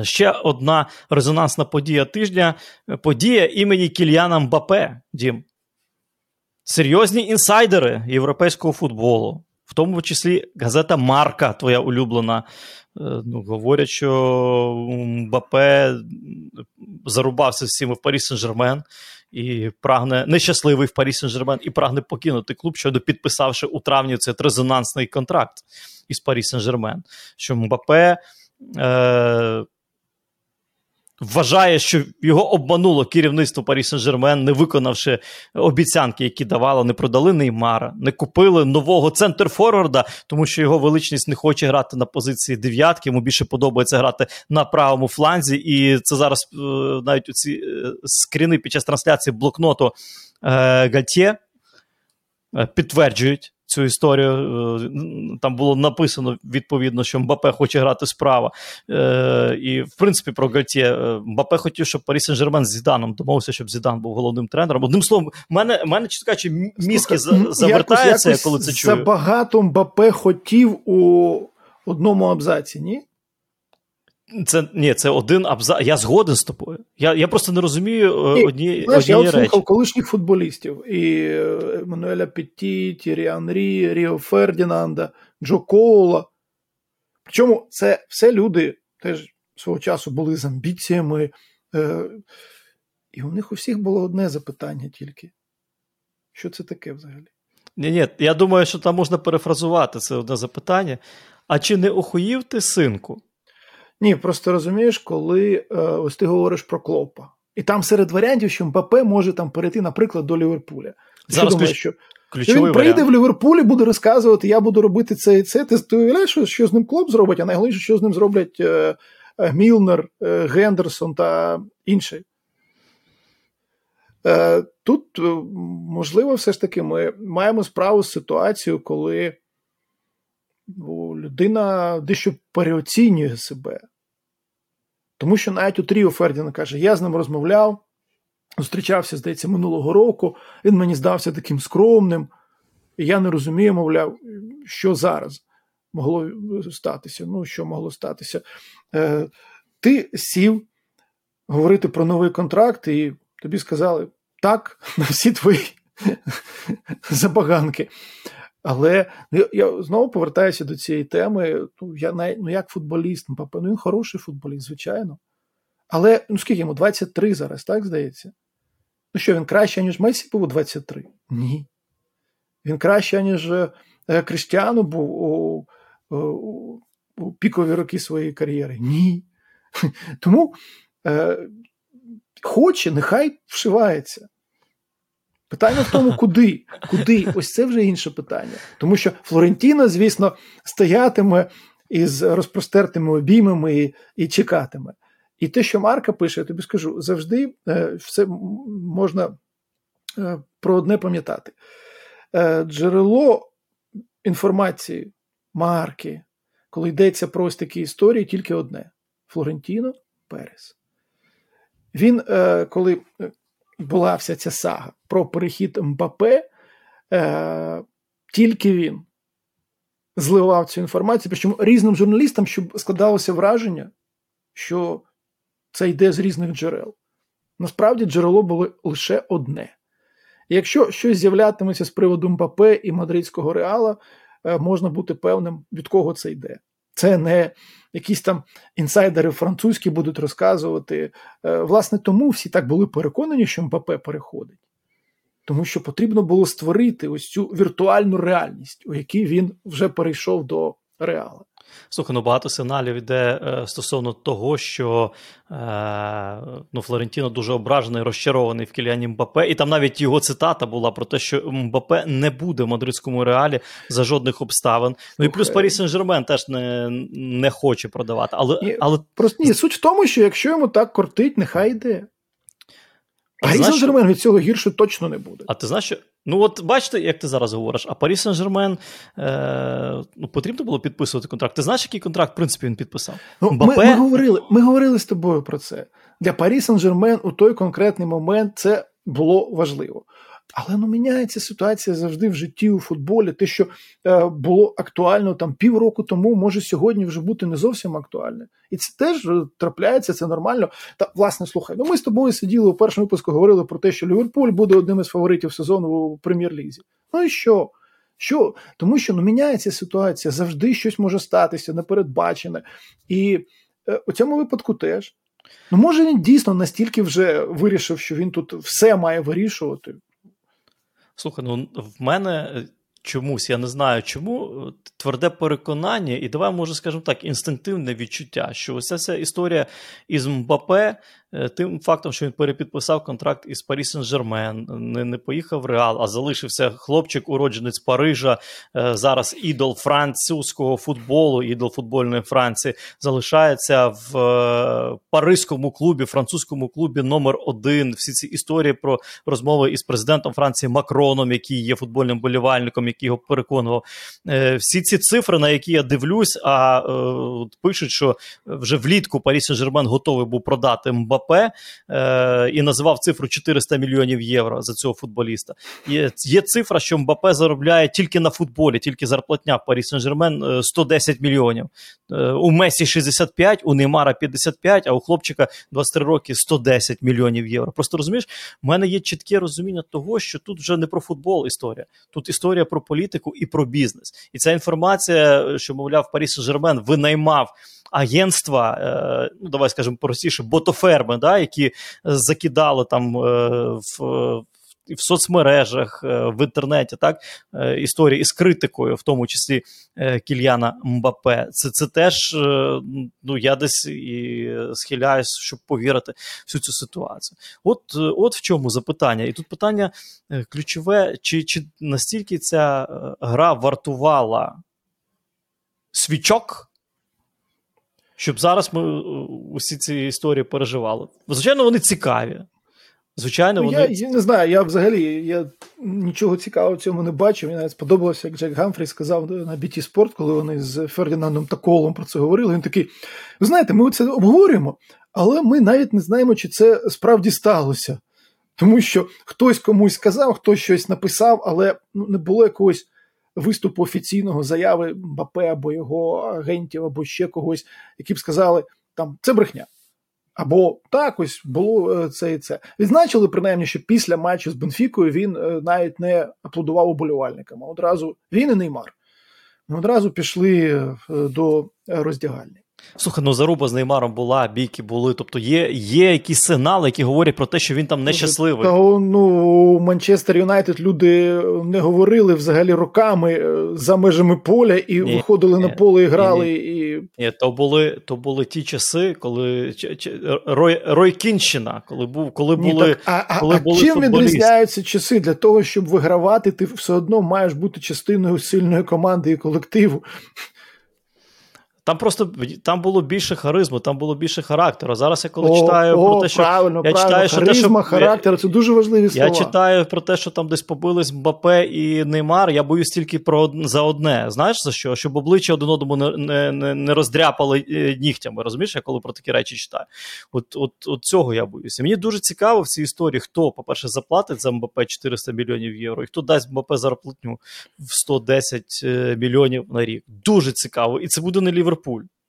Ще одна резонансна подія тижня подія імені Кільяна Мбапе. Дім. Серйозні інсайдери європейського футболу, в тому числі газета Марка, твоя улюблена, е, ну, говорять, що Мбапе зарубався зі всіми в Парі Сен-Жермен і прагне нещасливий в Парі Сен-Жермен і прагне покинути клуб, щойно підписавши у травні цей резонансний контракт із Парі Сен-Жермен. Що Мбапе. Е, Вважає, що його обмануло керівництво Парі Сен-Жермен, не виконавши обіцянки, які давало, не продали Неймара, не купили нового центр-форварда, тому що його величність не хоче грати на позиції дев'ятки. Йому більше подобається грати на правому фланзі. І це зараз е, навіть ці е, скріни під час трансляції блокноту е, Гальтє підтверджують цю історію. Е, Там було написано відповідно, що Мбапе хоче грати справа. Е, І, в принципі, про Гальтє е, Мбапе хотів, щоб Парі Сен-Жермен з Зіданом домовився, щоб Зідан був головним тренером. Одним словом, в мене, мене чесно кажучи, мізки завертаються,
якось,
я коли це
якось
чую.
Забагато Мбапе хотів у одному абзаці, ні?
Це ні, це один абзац. Я згоден з тобою. Я, я просто не розумію е,
Ні,
одні,
Знаєш, я
однієї речі.
слухав колишніх футболістів і е, Еммануеля Петті, Тірі Анрі, Ріо Фердінанда, Джо Коула. Причому це все люди теж свого часу були з амбіціями. Е, і у них у всіх було одне запитання тільки. Що це таке взагалі?
Ні, ні, я думаю, що там можна перефразувати це одне запитання. А чи не охуїв ти синку?
Ні, просто розумієш, коли е, ось ти говориш про Клопа. І там серед варіантів, що Мбапе може там перейти, наприклад, до Ліверпуля.
Зараз
що думаєш,
ключ-
що
Ключовий
він прийде
варіант.
в Ліверпулі, буде розказувати, я буду робити це і це. Ти, ти уявляєш, що, що з ним клоп зробить, а найголовніше, що з ним зроблять е, е, Мілнер, е, Гендерсон та інші. Е, тут, можливо, все ж таки, ми маємо справу з ситуацією, коли людина дещо переоцінює себе. Тому що навіть у Тріо Фердіна каже: я з ним розмовляв, зустрічався, здається, минулого року. Він мені здався таким скромним, і я не розумію, мовляв, що зараз могло статися. Ну, що могло статися? Е, Ти сів говорити про новий контракт, і тобі сказали так на всі твої забаганки. Але ну, я знову повертаюся до цієї теми. Ну, я навіть, ну як футболіст, Мбапе, ну він хороший футболіст, звичайно. Але ну скільки йому? 23 зараз, так здається? Ну що, він краще, ніж Месі був у 23? Ні. Він краще, ніж е, був у, у, у пікові роки своєї кар'єри? Ні. Тому е, хоче, нехай вшивається. Питання в тому, куди? Куди? Ось це вже інше питання. Тому що Флорентіно, звісно, стоятиме із розпростертими обіймами і, і чекатиме. І те, що Марка пише, я тобі скажу, завжди е, все можна е, про одне пам'ятати. Е, джерело інформації марки, коли йдеться про ось такі історії, тільки одне: Флорентіно Перес. Він, коли була вся ця сага про перехід Мбапе, е, тільки він зливав цю інформацію, причому різним журналістам, щоб складалося враження, що це йде з різних джерел. Насправді джерело було лише одне. Якщо щось з'являтиметься з приводу Мбапе і мадридського реала, е, можна бути певним, від кого це йде. Це не якісь там інсайдери французькі будуть розказувати. Е, власне, тому всі так були переконані, що МПП переходить. Тому що потрібно було створити ось цю віртуальну реальність, у якій він вже перейшов до реала.
Слухай, ну багато сигналів йде е, стосовно того, що е, ну, Флорентіно дуже ображений, розчарований в Кіліані Мбапе, і там навіть його цитата була про те, що Мбапе не буде в мадридському реалі за жодних обставин. Ну і плюс Парі Сен-Жермен теж не не хоче продавати. Але,
ні,
але...
Просто ні, суть в тому, що якщо йому так кортить, нехай йде. Парі Сен-Жермен від цього гірше точно не буде.
А ти знаєш, що Ну, от бачите, як ти зараз говориш, а Парі Сен-Жермен е, ну, потрібно було підписувати контракт. Ти знаєш, який контракт, в принципі, він підписав?
Ну, Ми ми, говорили ми говорили з тобою про це. Для Парі Сен-Жермен у той конкретний момент це було важливо. Але ну міняється ситуація завжди в житті у футболі. Те, що е, було актуально там півроку тому, може сьогодні вже бути не зовсім актуальне. І це теж е, трапляється, це нормально. Та власне слухай, ну ми з тобою сиділи у першому випуску, говорили про те, що Ліверпуль буде одним із фаворитів сезону у прем'єр-лізі. Ну і що? Що? Тому що ну, міняється ситуація, завжди щось може статися, непередбачене. І е, у цьому випадку теж. Ну, може, він дійсно настільки вже вирішив, що він тут все має вирішувати.
Слухай, ну в мене е, чомусь, я не знаю чому, тверде переконання, і давай, може, скажімо так, інстинктивне відчуття, що ось ця історія із Мбапе тим фактом, що він перепідписав контракт із Парі Сен-Жермен, не не поїхав в Реал, а залишився хлопчик, уродженець Парижа, е, зараз ідол французького футболу, ідол футбольної Франції, залишається в е, паризькому клубі, французькому клубі номер один. Всі ці історії про розмови із президентом Франції Макроном, який є футбольним болівальником, який його переконував. Всі ці цифри, на які я дивлюсь, а пишуть, що вже влітку Парі Сен-Жермен готовий був продати Мбапе. Мбапе е, і називав цифру 400 мільйонів євро за цього футболіста. Є, є цифра, що Мбапе заробляє тільки на футболі, тільки зарплатня Парі Сен-Жермен 110 мільйонів. Е, у Месі 65, у Неймара 55, а у хлопчика 23 роки 110 мільйонів євро. Просто розумієш, в мене є чітке розуміння того, що тут вже не про футбол історія, тут історія про політику і про бізнес. І ця інформація, що мовляв, Парі Сен-Жермен винаймав агентства, е, ну давай скажемо простіше, ботоферми, да, які закидали там е, в. В соцмережах, е, в інтернеті, так, історії із критикою, в тому числі Кільяна Мбапе. Це це теж ну, я десь і схиляюсь, щоб повірити всю цю ситуацію. От от в чому запитання. І тут питання ключове: чи, чи настільки ця гра вартувала свічок? Щоб зараз ми е, усі ці історії переживали. Звичайно, вони цікаві. Звичайно,
ну,
вони...
Я, я не знаю, я взагалі я нічого цікавого в цьому не бачив. Мені навіть сподобалося, як Джек Гамфрі сказав на BT Sport, коли вони з Фердінандом Таколом про це говорили. Він такий: ви знаєте, ми це обговорюємо, але ми навіть не знаємо, чи це справді сталося. Тому що хтось комусь сказав, хтось щось написав, але ну, не було якогось виступу офіційного заяви Мбапе або його агентів, або ще когось, які б сказали, там це брехня. Або так ось було е, це і це. Відзначили принаймні, що після матчу з Бенфікою він е, навіть не аплодував уболівальникам. Одразу він і Неймар. Одразу пішли е, до роздягальні.
Слухай, ну заруба з Неймаром була, бійки були. Тобто є є якісь сигнали, які говорять про те, що він там нещасливий.
Та, ну, у Манчестер Юнайтед люди не говорили взагалі роками е, за межами поля і ні, виходили ні, на поле і грали. Ні, і...
ні, то були то були ті часи, коли Рой, Ройкінщина, коли був, коли були. Так,
а
коли
а,
були
чим відрізняються часи для того, щоб вигравати, ти все одно маєш бути частиною сильної команди і колективу.
Там просто там було більше харизму, там було більше характеру. Зараз я коли о, читаю о, про те, що
правильно,
я
правильно.
читаю,
Харизма,
що
характер це дуже важливі слова.
Я читаю про те, що там десь побились Мбапе і Неймар. Я боюсь тільки про за одне. Знаєш за що? Щоб обличчя один одному не не, не роздряпали е, нігтями. Розумієш, я коли про такі речі читаю. От от, от цього я боюся. Мені дуже цікаво в цій історії, хто, по-перше, заплатить за Мбапе 400 мільйонів євро, і хто дасть Мбапе зарплатню в 110 е, мільйонів на рік. Дуже цікаво, і це буде не Ліверпуль.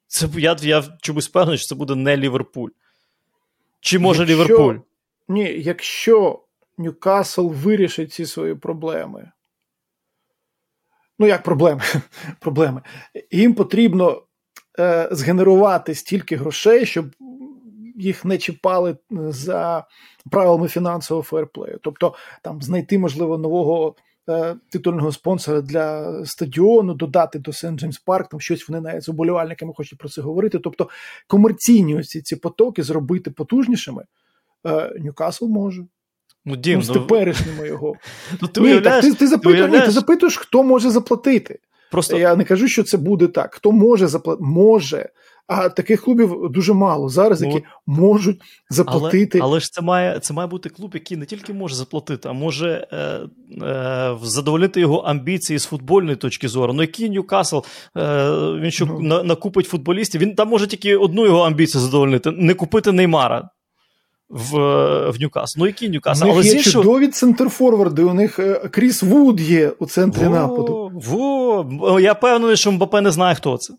Це я я чомусь впевнений, що це буде не Ліверпуль. Чи може якщо, Ліверпуль?
Ні, якщо Ньюкасл вирішить ці свої проблеми. Ну, як проблеми? проблеми. Їм потрібно е, згенерувати стільки грошей, щоб їх не чіпали за правилами фінансового фейерплею. Тобто там знайти, можливо, нового е, титульного спонсора для стадіону, додати до Сент Джеймс Парк, там щось вони навіть з оболівальниками хочуть про це говорити. Тобто комерційні ось ці потоки зробити потужнішими. Е, Ньюкасл може.
Ну, Дім,
ну, з теперішніми його.
Ну, ти,
Ні, так, ти, ти, запитуєш,
ти,
ні, ти запитуєш, хто може заплатити.
Просто...
Я не кажу, що це буде так. Хто може заплатити? Може. А таких клубів дуже мало зараз, які ну, можуть заплатити.
Але, але ж це має це має бути клуб, який не тільки може заплатити, а може е, е, задовольнити його амбіції з футбольної точки зору. Ну який Ньюкасл, е, він що ну. на, накупить футболістів, він там може тільки одну його амбіцію задовольнити: не купити Неймара. В в Ньюкасл. Ну, який Ньюкасл? Але
є
іншого...
чудові центрфорварди, у них Кріс Вуд є у центрі
во,
нападу.
Во, Я певний, що Мбапе не знає, хто це.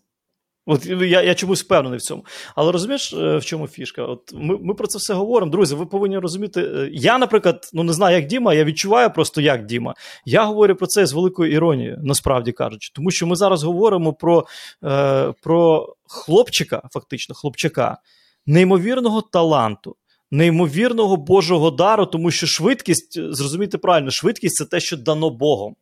От Я я чомусь впевнений в цьому. Але розумієш, в чому фішка? От Ми ми про це все говоримо. Друзі, ви повинні розуміти. Я, наприклад, ну не знаю, як Діма, я відчуваю просто як Діма. Я говорю про це з великою іронією, насправді кажучи. Тому що ми зараз говоримо про, е, про хлопчика, фактично, хлопчака, неймовірного таланту неймовірного Божого дару, тому що швидкість, зрозумійте правильно, швидкість це те, що дано Богом.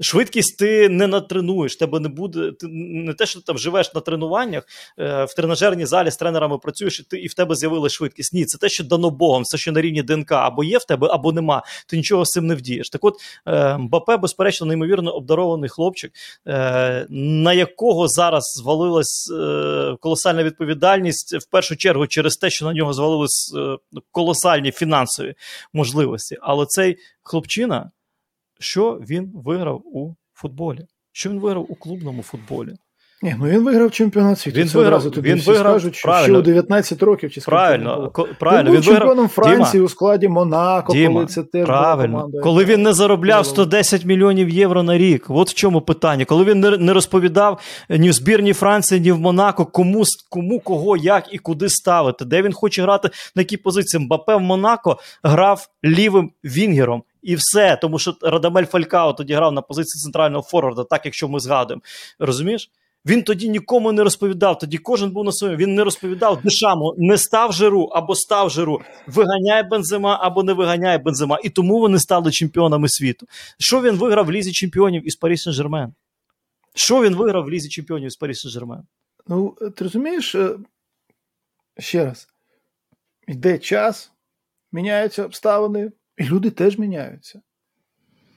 Швидкість ти не натренуєш, тебе не буде. Ти не те, що ти там живеш на тренуваннях, е, в тренажерній залі з тренерами працюєш, і ти і в тебе з'явилася швидкість. Ні, це те, що дано Богом, це що на рівні ДНК або є в тебе, або нема. Ти нічого з цим не вдієш. Так от е, Мбапе, безперечно, неймовірно обдарований хлопчик, е, на якого зараз звалилась колосальна відповідальність в першу чергу через те, що на нього звалились колосальні фінансові можливості. Але цей хлопчина що він виграв у футболі, що він виграв у клубному футболі.
Ні, ну він виграв чемпіонат світу.
Він
Це
виграв,
тобі
він
всі
виграв,
скажуть, що
правильно.
ще у 19 років чи
правильно,
ко,
правильно.
Він був
він
чемпіоном
виграв,
Франції
Діма,
у складі Монако,
Діма,
коли це теж
правильно.
команда.
Коли він не заробляв 110 мільйонів євро на рік. От в чому питання. Коли він не, розповідав ні в збірній Франції, ні в Монако, кому, кому, кого, як і куди ставити, де він хоче грати, на якій позиції. Мбапе в Монако грав лівим вінгером. І все, тому що Радамель Фалькао тоді грав на позиції центрального форварда, так якщо ми згадуємо. Розумієш? Він тоді нікому не розповідав. Тоді кожен був на своєму. Він не розповідав Дешаму, не став жиру або став жиру, виганяє бензима або не виганяє бензима. І тому вони стали чемпіонами світу. Що він виграв в лізі чемпіонів із Парі Сен-Жермен? Що він виграв в лізі чемпіонів із Парі Сен-Жермен?
Ну, ти розумієш, е, ще раз, йде час, міняються обставини, і люди теж міняються.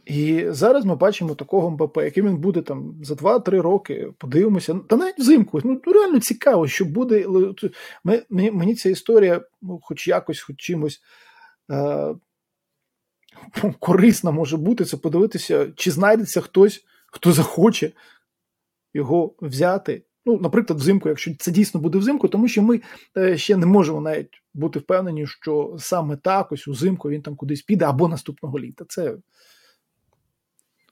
І зараз ми бачимо такого МБП, яким він буде там за 2-3 роки, подивимося. Та навіть взимку. Ну реально цікаво, що буде. Мені, мені ця історія, ну, хоч якось, хоч чимось е- корисна може бути, це подивитися, чи знайдеться хтось, хто захоче його взяти. Ну, наприклад, взимку, якщо це дійсно буде взимку, тому що ми е, ще не можемо навіть бути впевнені, що саме так, ось узимку він там кудись піде або наступного літа. Це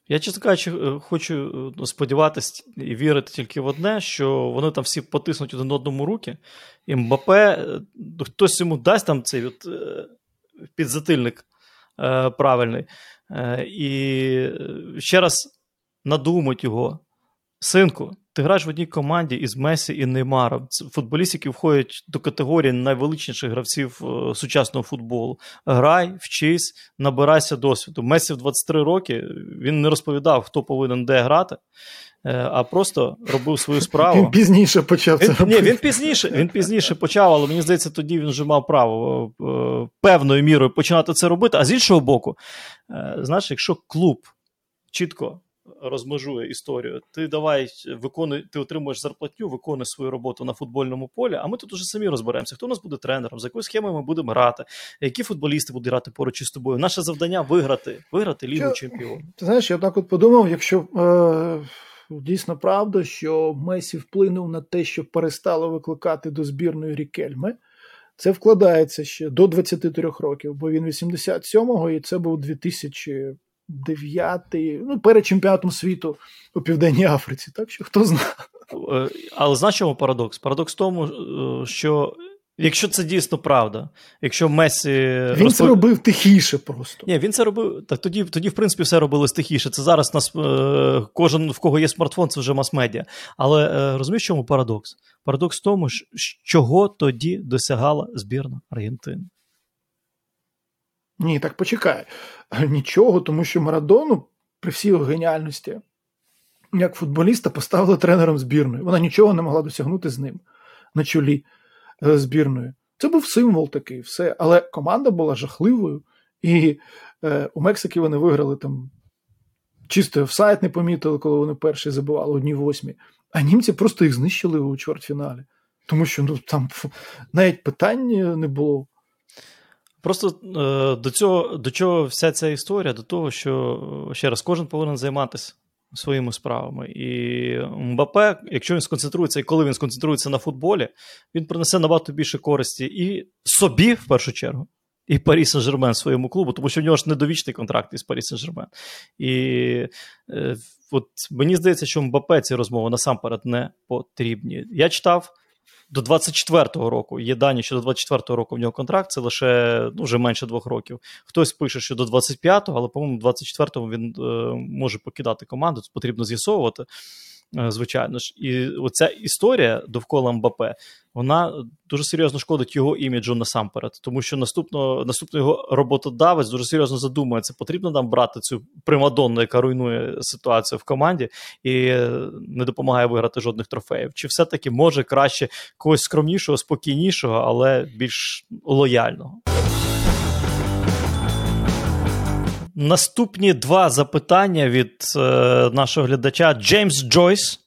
я, чесно кажучи, е, хочу е, сподіватися і вірити тільки в одне, що вони там всі потиснуть один одному руки, і Мбапе, е, хтось йому дасть там цей от, підзатильник правильний. І ще раз надумать його, синку. Ти граєш в одній команді із Месі і Неймаром. Футболісти, які входять до категорії найвеличніших гравців е, сучасного футболу. Грай, вчись, набирайся досвіду. Месі в 23 роки він не розповідав, хто повинен де грати, е, а просто робив свою справу.
Він пізніше почав
він,
це робити.
Ні, він пізніше він пізніше почав, але мені здається, тоді він вже мав право е, певною мірою починати це робити. А з іншого боку, знаєш, якщо клуб чітко розмежує історію. Ти давай виконуй, ти отримуєш зарплатню, виконуй свою роботу на футбольному полі. А ми тут уже самі розберемося, хто у нас буде тренером, за якою схемою ми будемо грати, які футболісти будуть грати поруч із тобою. Наше завдання виграти, виграти лігу чемпіонів.
Ти знаєш, я так от подумав, якщо. Е... Дійсно правда, що Месі вплинув на те, що перестало викликати до збірної Рікельми. Це вкладається ще до 23 років, бо він 87-го, і це був 2000 дев'ятий, ну, перед чемпіонатом світу у Південній Африці. Так що хто знає.
Е, але знаєш чому парадокс? Парадокс в тому, е, що Якщо це дійсно правда, якщо Месі
він розпов... це робив тихіше просто.
Ні, він це робив. Так тоді, тоді, в принципі, все робилось тихіше. Це зараз нас е, кожен в кого є смартфон, це вже мас-медіа. Але е, розумієш, чому парадокс? Парадокс в тому, що, чого тоді досягала збірна Аргентини.
Ні, так почекай. Нічого, тому що Марадону при всій його геніальності, як футболіста, поставили тренером збірної. Вона нічого не могла досягнути з ним на чолі. Е, збірної. Це був символ такий, все. Але команда була жахливою, і е, у Мексики вони виграли там. Чисто офсайт не помітили, коли вони перші забивали одні восьмі. А німці просто їх знищили у чвертьфіналі. Тому що ну, там навіть питань не було.
Просто е, до цього до чого вся ця історія? До того, що ще раз кожен повинен займатися своїми справами. І Мбапе, якщо він сконцентрується, і коли він сконцентрується на футболі, він принесе набагато більше користі і собі, в першу чергу, і Парі Сен-Жермен своєму клубу, тому що в нього ж недовічний контракт із Парі Сен-Жермен. І е, от мені здається, що Мбапе ці розмови насамперед не потрібні. Я читав до 24-го року. Є дані, що до 24-го року в нього контракт, це лише ну, вже менше двох років. Хтось пише, що до 25-го, але, по-моєму, 24-го він е, може покидати команду, це потрібно з'ясовувати. Е, звичайно ж, і оця історія довкола Мбапе, вона дуже серйозно шкодить його іміджу насамперед, тому що наступно, наступний його роботодавець дуже серйозно задумується, потрібно нам брати цю примадонну, яка руйнує ситуацію в команді і не допомагає виграти жодних трофеїв. Чи все-таки може краще когось скромнішого, спокійнішого, але більш лояльного? Наступні два запитання від е, нашого глядача Джеймс Джойс.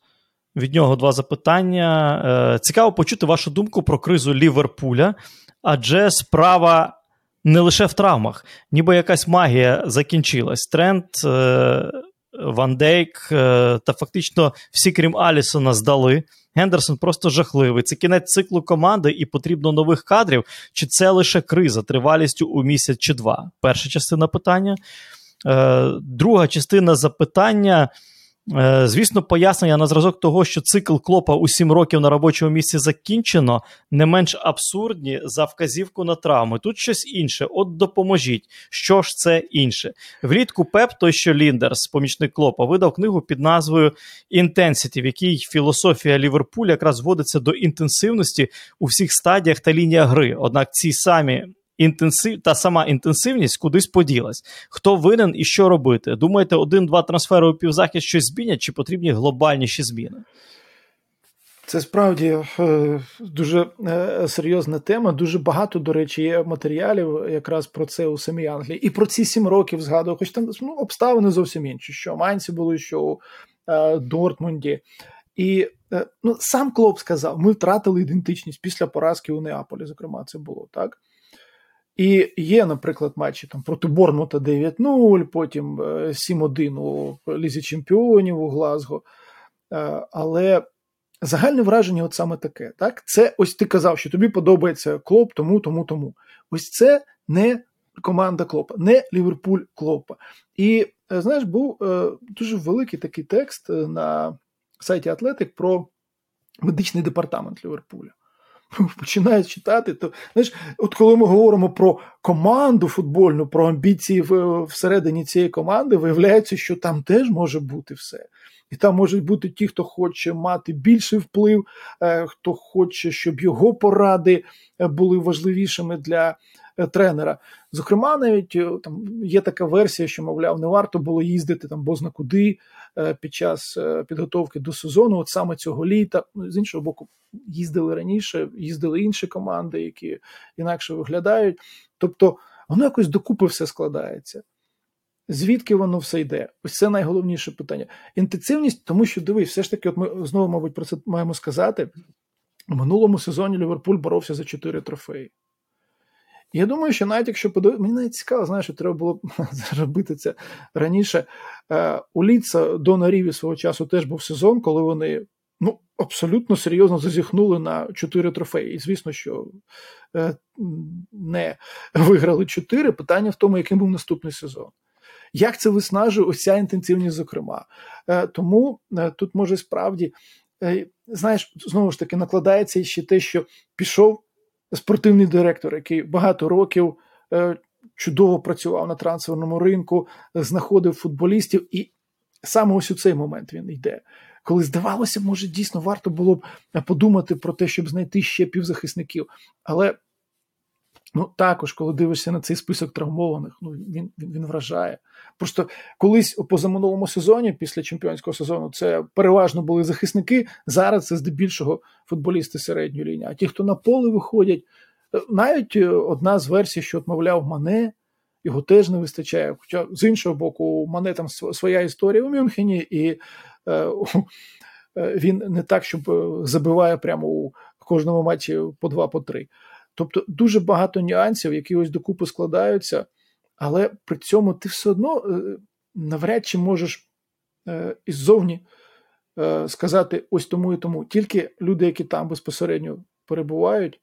Від нього два запитання. Е, цікаво почути вашу думку про кризу Ліверпуля, адже справа не лише в травмах, ніби якась магія закінчилась. Тренд, е, Ван Дейк е, та фактично всі, крім Алісона, здали. Гендерсон просто жахливий. Це кінець циклу команди і потрібно нових кадрів. Чи це лише криза тривалістю у місяць чи два? Перша частина питання. Е, Друга частина запитання. Е, звісно, пояснення на зразок того, що цикл клопа у 7 років на робочому місці закінчено, не менш абсурдні за вказівку на травми. Тут щось інше. От допоможіть. Що ж це інше? Влітку Пеп, той що Ліндерс, помічник клопа, видав книгу під назвою Intensity, в якій філософія Ліверпуля якраз зводиться до інтенсивності у всіх стадіях та лініях гри. Однак ці самі інтенсив, та сама інтенсивність кудись поділась. Хто винен і що робити? Думаєте, один-два трансфери у півзахист щось змінять, чи потрібні глобальніші зміни?
Це справді е, дуже е, серйозна тема. Дуже багато, до речі, є матеріалів якраз про це у самій Англії. І про ці сім років згадував, хоч там ну, обставини зовсім інші. Що Майнці були, що у е, Дортмунді. І ну, сам Клоп сказав: ми втратили ідентичність після поразки у Неаполі. Зокрема, це було так. І є, наприклад, матчі там проти Борнмута 9-0, потім 7-1 е, у Лізі Чемпіонів у Глазго. Е, але загальне враження от саме таке. Так? Це ось ти казав, що тобі подобається клоп, тому, тому, тому. Ось це не команда Клопа, не Ліверпуль Клопа. І е, знаєш, був дуже великий такий текст на сайті Атлетик про медичний департамент Ліверпуля. починають читати, то знаєш, от коли ми говоримо про команду футбольну, про амбіції всередині цієї команди, виявляється, що там теж може бути все. І там можуть бути ті, хто хоче мати більший вплив, е, хто хоче, щоб його поради е, були важливішими для е, тренера. Зокрема, навіть там є така версія, що, мовляв, не варто було їздити там бозна куди під час підготовки до сезону, от саме цього літа. Ну, з іншого боку, їздили раніше, їздили інші команди, які інакше виглядають. Тобто воно якось докупи все складається. Звідки воно все йде? Ось це найголовніше питання. Інтенсивність, тому що дивись, все ж таки, от ми знову, мабуть, про це маємо сказати. У минулому сезоні Ліверпуль боровся за чотири трофеї. я думаю, що навіть якщо подивитися, мені навіть цікаво, знаєш, що треба було зробити це раніше. Е, у Ліца до Наріві свого часу теж був сезон, коли вони ну, абсолютно серйозно зазіхнули на чотири трофеї. І звісно, що е, не виграли чотири. Питання в тому, яким був наступний сезон. Як це виснажує ось ця інтенсивність, зокрема? Е, тому е, тут може справді, знаєш, знову ж таки накладається ще те, що пішов спортивний директор, який багато років е, чудово працював на трансферному ринку, знаходив футболістів, і саме ось у цей момент він йде. Коли здавалося, може, дійсно варто було б подумати про те, щоб знайти ще півзахисників. Але ну, також, коли дивишся на цей список травмованих, ну він він, він вражає. Просто колись у позаминулому сезоні, після чемпіонського сезону, це переважно були захисники. Зараз це здебільшого футболісти середньої лінії. А ті, хто на поле виходять, е, навіть е, одна з версій, що отмовляв Мане, його теж не вистачає. Хоча з іншого боку, у Мане там своя історія у Мюнхені, і е, е, він не так, щоб забиває прямо у кожному матчі по два, по три. Тобто дуже багато нюансів, які ось докупи складаються, але при цьому ти все одно е, навряд чи можеш е, іззовні е, сказати ось тому і тому. Тільки люди, які там безпосередньо перебувають,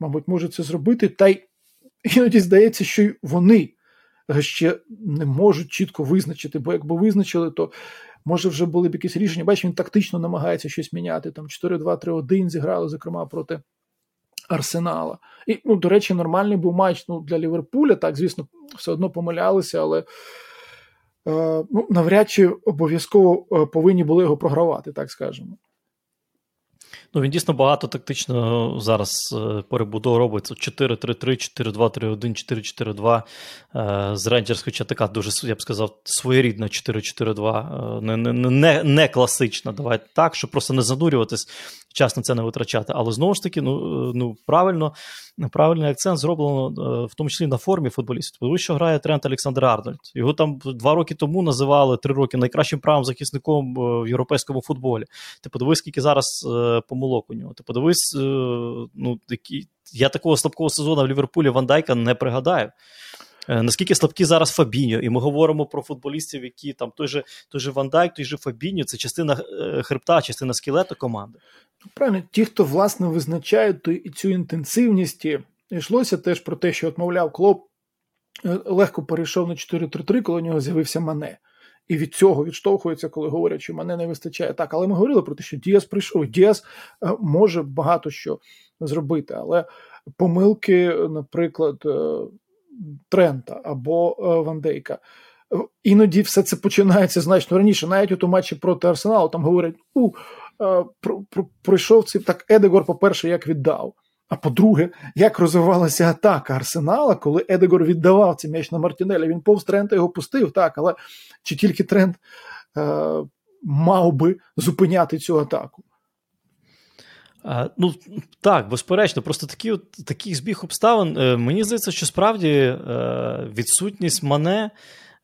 мабуть, можуть це зробити, та й іноді здається, що й вони ще не можуть чітко визначити, бо якби визначили, то може вже були б якісь рішення. Бачиш, він тактично намагається щось міняти. Там 4-2-3-1 зіграли, зокрема, проти Арсенала. І, ну, до речі, нормальний був матч ну, для Ліверпуля. Так, звісно, все одно помилялися, але е, ну, навряд чи обов'язково е, повинні були його програвати, так скажемо.
Ну, він дійсно багато тактично зараз е, перебудов робить. 4-3-3, 4-2-3-1, 4-4-2. З Рейнджерс, хоча така дуже, я б сказав, своєрідна 4-4-2, е, не не, не, не класична. Давайте так, щоб просто не занурюватись, час на це не витрачати. Але знову ж таки, ну, е, ну правильно, правильний акцент зроблено в тому числі на формі футболістів. Тому що грає Трент Олександр Арнольд. Його там два роки тому називали три роки найкращим правим захисником в європейському футболі. Ти подивись, скільки зараз помилок у нього. Ти подивись, е, ну, які... я такого слабкого сезону в Ліверпулі Ван Дайка не пригадаю. Е, наскільки слабкі зараз Фабіньо, і ми говоримо про футболістів, які там той же той же Ван Дайк, той же Фабіньо, це частина е, хребта, частина скелету команди.
Правильно, ті, хто власне визначають цю інтенсивність, йшлося теж про те, що от, мовляв, Клоп легко перейшов на 4-3-3, коли у нього з'явився Мане і від цього відштовхується, коли говорять, що мене не вистачає. Так, але ми говорили про те, що Діас прийшов. Діас е, може багато що зробити, але помилки, наприклад, е, Трента або е, Вандейка. Іноді все це починається значно раніше. Навіть у матчі проти Арсеналу там говорять: у пройшов цей так Едегор, по-перше, як віддав. А по-друге, як розвивалася атака Арсенала, коли Едегор віддавав цей м'яч на Мартінеля, він повз Трента його пустив, так, але чи тільки Трент е, мав би зупиняти цю атаку?
А, ну, Так, безперечно, просто такі, от, такий збіг обставин. Е, мені здається, що справді е, відсутність Мане,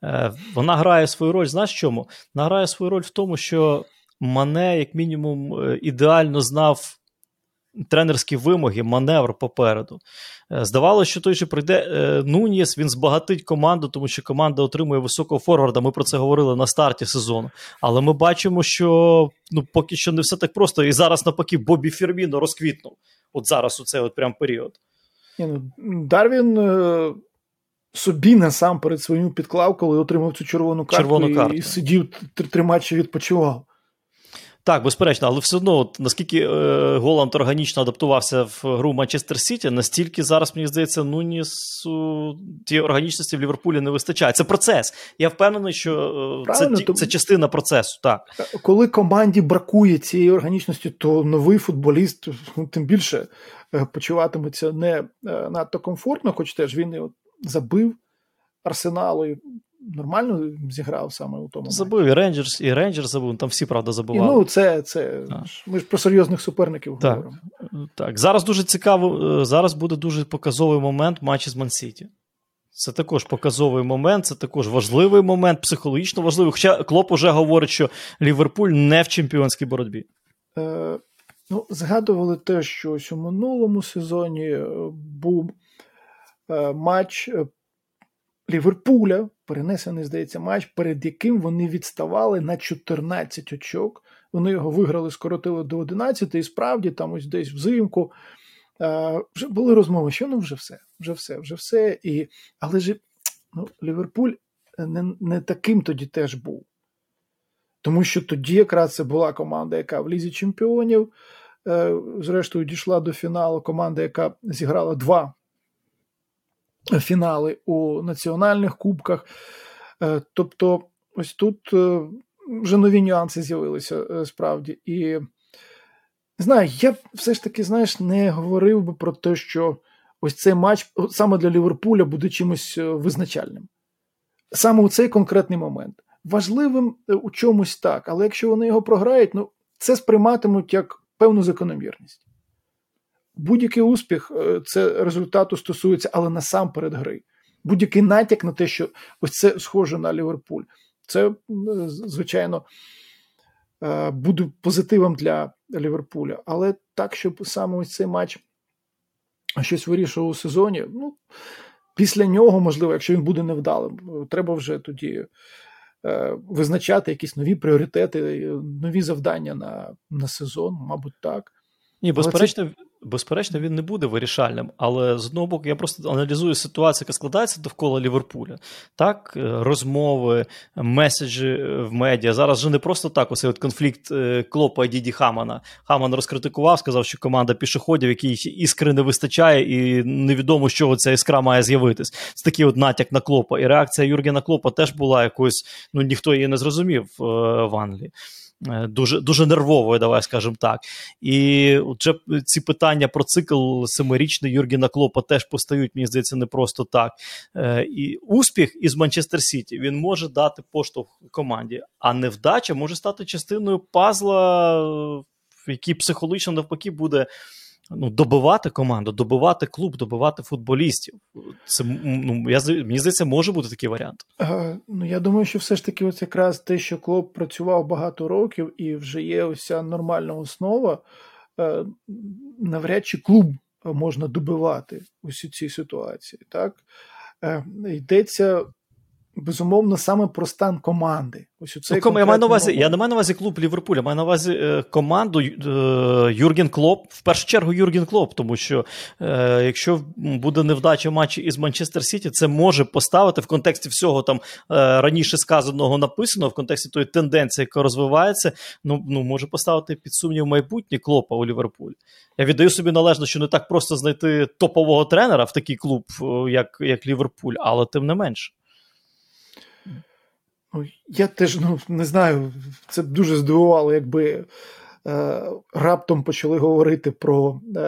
е, вона грає свою роль. Знаєш чому? Вона грає свою роль в тому, що Мане, як мінімум, е, ідеально знав тренерські вимоги, маневр попереду. Е, здавалося, що той же прийде е, Нуніс, він збагатить команду, тому що команда отримує високого форварда. Ми про це говорили на старті сезону. Але ми бачимо, що ну, поки що не все так просто. І зараз, навпаки, Бобі Ферміно розквітнув. От зараз у цей от прям період.
Ну, Дарвін. Е, собі насамперед своїм підклав, коли отримав цю червону картку, червону картку. і сидів три матчі відпочивав.
Так, безперечно, але все одно, от, наскільки е, Голланд органічно адаптувався в гру Манчестер Сіті, настільки зараз, мені здається, Нунісу тієї органічності в Ліверпулі не вистачає. Це процес. Я впевнений, що е, це ті, це частина процесу. Так.
Коли команді бракує цієї органічності, то новий футболіст ну, тим більше е, почуватиметься не е, надто комфортно, хоч теж він от забив арсеналу. Нормально зіграв саме у тому.
Забив і Рейнджерс, і Рейнджерс забив, там всі правда забували.
І, ну, це, це ми ж про серйозних суперників
так,
говоримо.
Так, зараз дуже цікаво, е, зараз буде дуже показовий момент матчі з Мансіті. Це також показовий момент, це також важливий момент, психологічно важливий. Хоча Клоп уже говорить, що Ліверпуль не в чемпіонській боротьбі.
Е, ну, Згадували те, що ось у минулому сезоні е, був е, матч Ліверпуля перенесений, здається, матч, перед яким вони відставали на 14 очок. Вони його виграли, скоротили до 11, і справді, там ось десь взимку. А, вже були розмови, що ну вже все, вже все, вже все. І, Але ж ну, Ліверпуль не, не таким тоді теж був. Тому що тоді якраз це була команда, яка в Лізі Чемпіонів зрештою дійшла до фіналу команда, яка зіграла два фінали у національних кубках. Тобто, ось тут вже нові нюанси з'явилися справді. І не знаю, я все ж таки, знаєш, не говорив би про те, що ось цей матч саме для Ліверпуля буде чимось визначальним. Саме у цей конкретний момент. Важливим у чомусь так, але якщо вони його програють, ну це сприйматимуть як певну закономірність. Будь-який успіх е, це результату стосується, але насамперед гри. Будь-який натяк на те, що ось це схоже на Ліверпуль, це, звичайно, е, буде позитивом для Ліверпуля. Але так, щоб саме ось цей матч щось вирішував у сезоні, ну, після нього, можливо, якщо він буде невдалим, треба вже тоді Е, визначати якісь нові пріоритети, нові завдання на, на сезон, мабуть, так.
Ні, безперечно, безперечно, він не буде вирішальним, але з одного боку, я просто аналізую ситуацію, яка складається довкола Ліверпуля. Так, е, розмови, меседжі е, в медіа. Зараз же не просто так ось от конфлікт е, Клопа і Діді Хамана. Хаман розкритикував, сказав, що команда пішоходів, якій іскри не вистачає, і невідомо, з чого ця іскра має з'явитись. Це такий от натяк на Клопа. І реакція Юргена Клопа теж була якось, ну ніхто її не зрозумів в Англії. Е, дуже дуже нервовою, давай скажемо так. І вже ці питання про цикл семирічний Юргіна Клопа теж постають, мені здається, не просто так. Е, і успіх із Манчестер Сіті він може дати поштовх команді, а невдача може стати частиною пазла, в якій психологічно навпаки буде ну, добивати команду, добивати клуб, добивати футболістів. Це ну, я мені здається, може бути такий варіант.
А, ну я думаю, що все ж таки, ось якраз те, що клуб працював багато років і вже є ось нормальна основа, е, навряд чи клуб можна добивати ось у цій ситуації. Так е, йдеться безумовно саме про стан команди. Ось
цей ну, я маю на увазі, я не маю на увазі клуб Ліверпуля, маю на увазі е, команду е, Юрген Клоп. В першу чергу Юрген Клоп, тому що е, якщо буде невдача в матчі із Манчестер Сіті, це може поставити в контексті всього там е, раніше сказаного написано, в контексті тої тенденції, яка розвивається, ну, ну може поставити під сумнів майбутнє Клопа у Ліверпулі. Я віддаю собі належно, що не так просто знайти топового тренера в такий клуб, як, як Ліверпуль, але тим не менше.
Ну, Я теж ну, не знаю, це дуже здивувало, якби е, раптом почали говорити про е,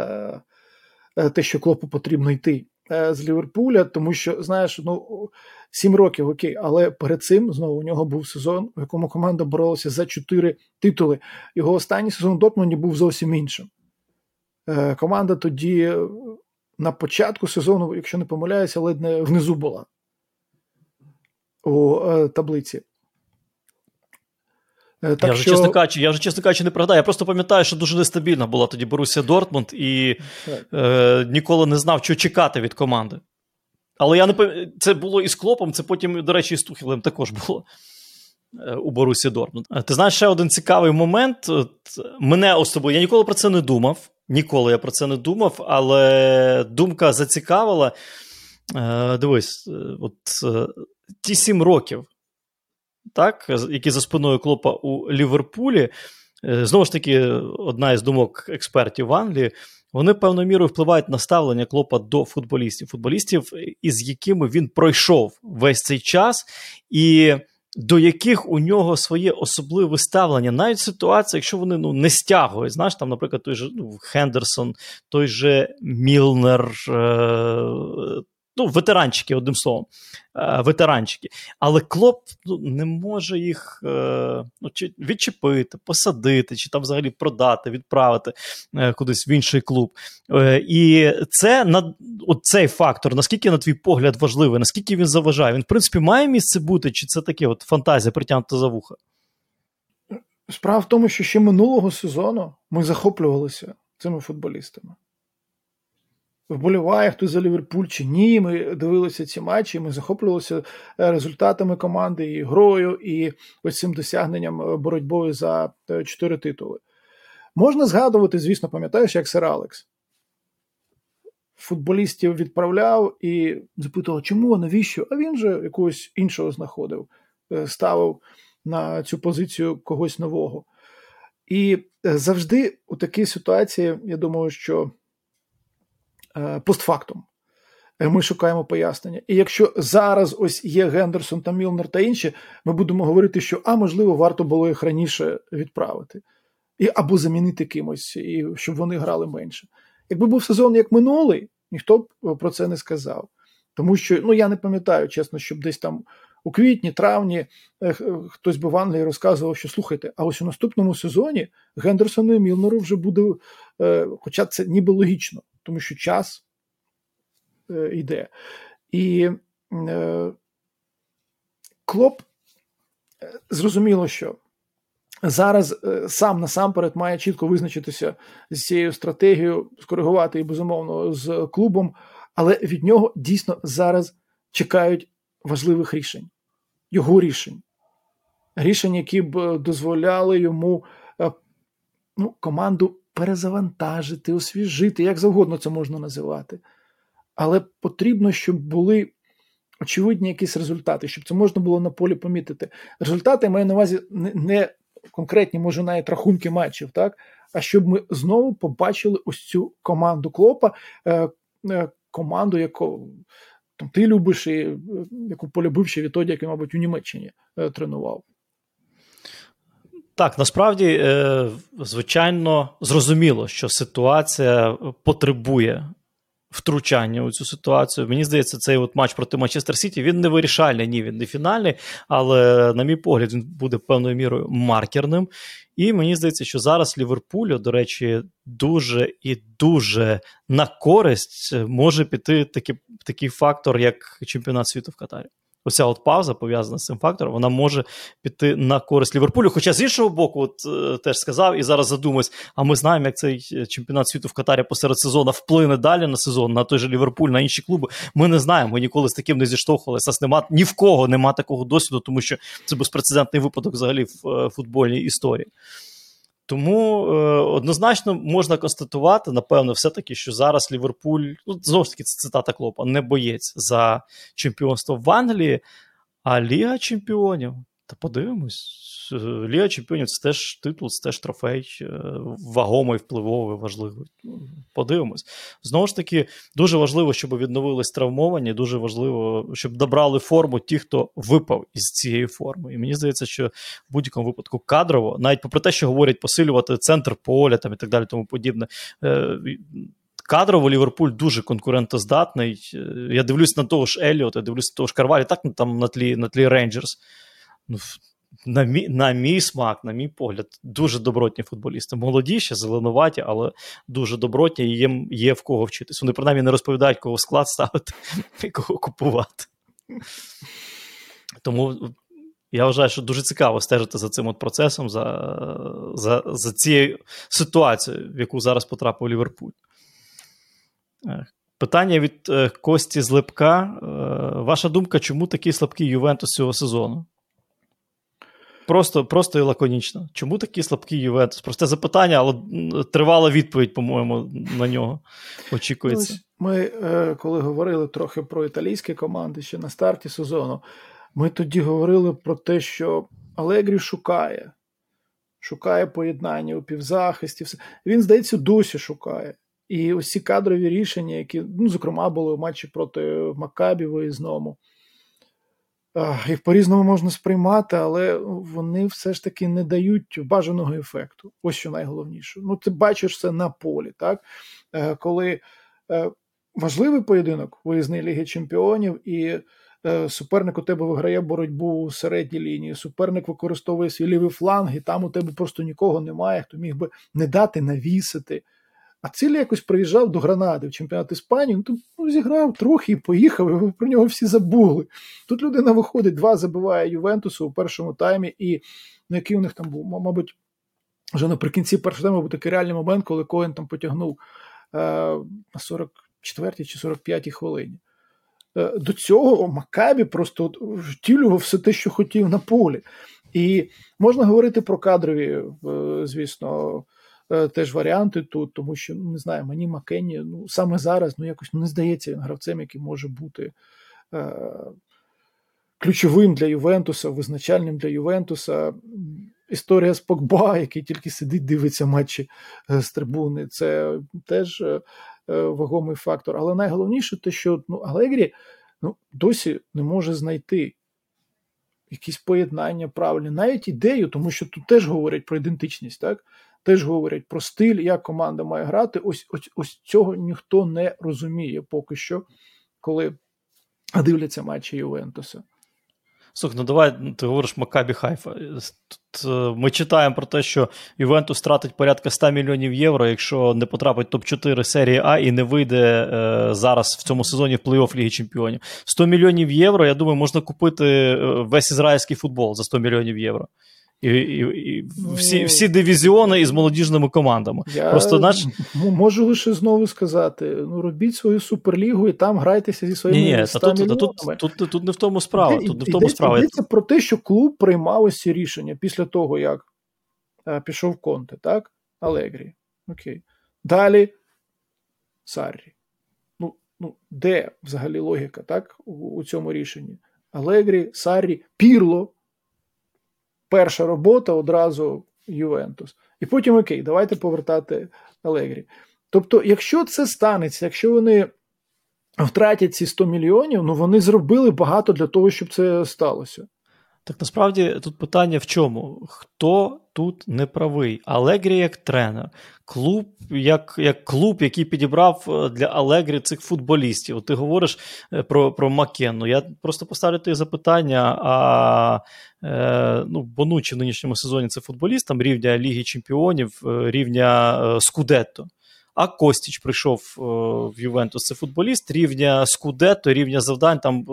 е, те, що клопу потрібно йти е, з Ліверпуля, тому що, знаєш, ну, сім років окей, але перед цим знову у нього був сезон, у якому команда боролася за чотири титули. Його останній сезон у Дортмунді був зовсім іншим. Е, команда тоді на початку сезону, якщо не помиляюся, ледь не внизу була у е, таблиці.
Е, так Я вже, чесно кажучи, я вже, чесно кажучи, не пригадаю. Я просто пам'ятаю, що дуже нестабільна була тоді Борусія Дортмунд і е, ніколи не знав, що чекати від команди. Але я не пам'ятаю, це було і з Клопом, це потім, до речі, і з Тухілем також було е, у Борусі Дортмунд. Е, ти знаєш ще один цікавий момент. Мене особливо, я ніколи про це не думав. Ніколи я про це не думав, але думка зацікавила. Е, Дивись, от ті сім років, так, які за спиною клопа у Ліверпулі, е, знову ж таки, одна із думок експертів в Англії. Вони певною мірою впливають на ставлення клопа до футболістів, футболістів, із якими він пройшов весь цей час, і до яких у нього своє особливе ставлення. Навіть ситуація, якщо вони ну, не стягують. Знаєш, там, наприклад, той же ну, Хендерсон, той же Мілнер, е- ну, ветеранчики, одним словом, е, ветеранчики. Але Клоп ну, не може їх е, ну, чи відчепити, посадити, чи там взагалі продати, відправити е, кудись в інший клуб. І це на цей фактор, наскільки, на твій погляд, важливий, наскільки він заважає? Він, в принципі, має місце бути, чи це таке от фантазія притягнута за вуха?
Справа в тому, що ще минулого сезону ми захоплювалися цими футболістами вболіває хтось за Ліверпуль чи ні. Ми дивилися ці матчі, ми захоплювалися е, результатами команди і грою, і ось цим досягненням е, боротьбою за е, чотири титули. Можна згадувати, звісно, пам'ятаєш, як сер Алекс. Футболістів відправляв і запитував, чому, навіщо? А він же якогось іншого знаходив, ставив на цю позицію когось нового. І завжди у такій ситуації, я думаю, що постфактум ми шукаємо пояснення. І якщо зараз ось є Гендерсон та Мілнер та інші, ми будемо говорити, що а можливо варто було їх раніше відправити, і або замінити кимось, і щоб вони грали менше. Якби був сезон як минулий, ніхто б про це не сказав. Тому що ну я не пам'ятаю, чесно, щоб десь там у квітні, травні е, хтось би в Англії розказував, що слухайте, а ось у наступному сезоні Гендерсону і Мілнеру вже буде, е, хоча це ніби логічно, тому що час е, йде. І Клоп зрозуміло, що зараз сам насамперед має чітко визначитися з цією стратегією, скоригувати і безумовно з клубом, але від нього дійсно зараз чекають важливих рішень, його рішень. Рішень, які б дозволяли йому е, ну, команду перезавантажити, освіжити, як завгодно це можна називати. Але потрібно, щоб були очевидні якісь результати, щоб це можна було на полі помітити. Результати маю на увазі не конкретні, може, навіть рахунки матчів, так? а щоб ми знову побачили ось цю команду Клопа, е, е, команду, яку там, ти любиш і е, яку полюбив ще відтоді, як мабуть, у Німеччині тренував.
Так, насправді, е, звичайно, зрозуміло, що ситуація потребує втручання у цю ситуацію. Мені здається, цей от матч проти Манчестер Сіті він не вирішальний, ні, він не фінальний, але, на мій погляд, він буде певною мірою маркерним. І мені здається, що зараз Ліверпулю, до речі, дуже і дуже на користь може піти такий, такий фактор, як чемпіонат світу в Катарі оця от пауза пов'язана з цим фактором, вона може піти на користь Ліверпулю. Хоча з іншого боку, от е, теж сказав і зараз задумаюсь, а ми знаємо, як цей е, чемпіонат світу в Катарі посеред сезону вплине далі на сезон, на той же Ліверпуль, на інші клуби. Ми не знаємо, ми ніколи з таким не зіштовхувалися. Нас нема ні в кого нема такого досвіду, тому що це безпрецедентний випадок взагалі в е, футбольній історії. Тому е, однозначно можна констатувати, напевно, все-таки, що зараз Ліверпуль, ну, знову ж таки, це цитата Клопа, не боєць за чемпіонство в Англії, а Ліга Чемпіонів. Та подивимось. Ліга Чемпіонів це теж титул, це теж трофей, е, вагомий, впливовий, важливий. Подивимось. Знову ж таки, дуже важливо, щоб відновились травмовані, дуже важливо, щоб добрали форму ті, хто випав із цієї форми. І мені здається, що в будь-якому випадку кадрово, навіть попри те, що говорять посилювати центр поля там і так далі, тому подібне. Е, кадрово Ліверпуль дуже конкурентоздатний. Е, я дивлюсь на того ж Еліота, дивлюсь на того ж Карвалі, так там на тлі на тлі Рейнджерс. Ну, на мій, на мій смак, на мій погляд, дуже добротні футболісти. Молоді ще, зеленуваті, але дуже добротні і їм є в кого вчитись. Вони принаймні не розповідають, кого склад ставити і кого купувати. Тому я вважаю, що дуже цікаво стежити за цим от процесом, за за, за цією ситуацією, в яку зараз потрапив Ліверпуль. Е, питання від е, Кості Злепка. Е, ваша думка, чому такий слабкий Ювентус цього сезону? Просто просто і лаконічно. Чому такий слабкий Ювентус? Просте запитання, але тривала відповідь, по-моєму, на нього очікується.
Ми, е, коли говорили трохи про італійські команди ще на старті сезону, ми тоді говорили про те, що Алегрі шукає, шукає поєднання у півзахисті. Він, здається, досі шукає. І ці кадрові рішення, які, ну, зокрема, були в матчі проти Макабі виїзному, їх по-різному можна сприймати, але вони все ж таки не дають бажаного ефекту. Ось що найголовніше. Ну, ти бачиш це на полі, так? Е, коли е, важливий поєдинок виїзний Ліги Чемпіонів, і е, суперник у тебе виграє боротьбу у середній лінії, суперник використовує свій лівий фланг, і там у тебе просто нікого немає, хто міг би не дати навісити. А Цілі якось приїжджав до Гранади в чемпіонат Іспанії, ну, тут ну, зіграв трохи і поїхав, і про нього всі забули. Тут людина виходить, два забиває Ювентусу у першому таймі, і ну, який у них там був, мабуть, вже наприкінці першого тайму був такий реальний момент, коли Коен там потягнув е, на 44 чи 45 хвилині. Е, до цього Макабі просто втілював все те, що хотів на полі. І можна говорити про кадрові, е, звісно. Е, теж варіанти тут, тому що ну, не знаю, мені Макенні ну, саме зараз ну, якось не здається він гравцем, який може бути е, ключовим для Ювентуса, визначальним для Ювентуса. історія з Погба, який тільки сидить, дивиться матчі е, з трибуни. Це теж вагомий фактор. Але найголовніше те, що ну, Алегрі ну, досі не може знайти якісь поєднання правильні, навіть ідею, тому що тут теж говорять про ідентичність, так? Теж говорять про стиль, як команда має грати. Ось ось, ось цього ніхто не розуміє поки що, коли дивляться матчі Ювентуса.
Слухай, ну давай ти говориш Макабі Хайфа. Тут е, Ми читаємо про те, що Ювентус тратить порядка 100 мільйонів євро, якщо не потрапить топ-4 серії А і не вийде е, зараз в цьому сезоні в плей-офф Ліги Чемпіонів. 100 мільйонів євро, я думаю, можна купити е, весь ізраїльський футбол за 100 мільйонів євро. І і, і всі всі дивізіони із молодіжними командами.
Я Просто, наш... Можу лише знову сказати: ну робіть свою суперлігу і там грайтеся зі своїми
Ні, ні, та тут, та тут, тут, тут, тут не в тому справа. Іде, тут не в тому
йдеться,
справа.
Йдеться про те, що клуб приймав ось ці рішення після того, як а, пішов Конте, так? Алегрі. Окей. Далі Саррі. Ну, ну, де взагалі логіка, так? У, у цьому рішенні? Алегрі, Саррі, Пірло перша робота одразу Ювентус. І потім окей, давайте повертати Алегрі. Тобто, якщо це станеться, якщо вони втратять ці 100 мільйонів, ну вони зробили багато для того, щоб це сталося.
Так насправді тут питання в чому? Хто тут не правий? Алегрі як тренер, клуб як як клуб, який підібрав е, для Алегрі цих футболістів. Ти говориш е, про про Макенну. Я просто поставлю тобі запитання. А е, ну, Бонучі в нинішньому сезоні це футболіст там рівня Ліги Чемпіонів, е, рівня е, Скудетто. А Костіч прийшов е, в Ювентус. Це футболіст рівня Скудетто, рівня завдань там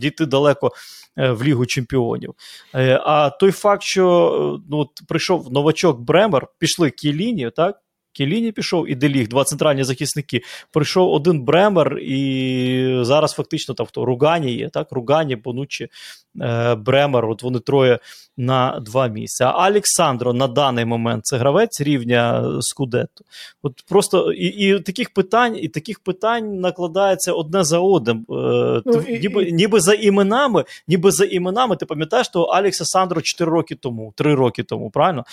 дійти далеко е, в Лігу Чемпіонів. Е, а той факт, що ну, прийшов новачок Бремер, пішли Кіліні, так? Кіліні пішов і Деліг, два центральні захисники. Прийшов один Бремер, і зараз фактично там хто Ругані є, так? Ругані, Бонучі, е, Бремер. От вони троє на два місця. А Олександро на даний момент це гравець рівня Скудетто. От просто і і таких питань, і таких питань накладається одне за одним. Е, ну, і, ніби і... ніби за іменами, ніби за іменами, ти пам'ятаєш, що Алекса Сандро 4 роки тому, 3 роки тому, правильно?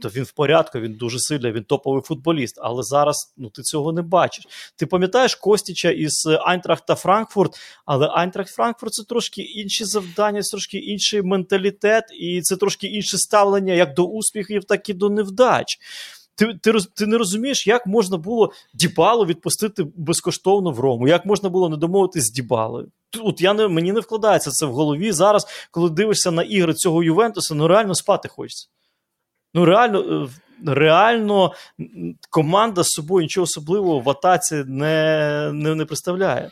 То він в порядку, він дуже сильний, він топовий футболіст. Але зараз ну ти цього не бачиш. Ти пам'ятаєш Костіча із Айнтрахта Франкфурт, але Айнтрахт Франкфурт це трошки інші завдання, це трошки інший менталітет, і це трошки інше ставлення як до успіхів, так і до невдач. Ти ти, ти не розумієш, як можна було Дібалу відпустити безкоштовно в Рому, як можна було не домовитись з Дібалою. От я не мені не вкладається це в голові зараз, коли дивишся на ігри цього Ювентуса, ну реально спати хочеться. Ну, реально, е, реально команда з собою нічого особливого в атаці не не, не представляє.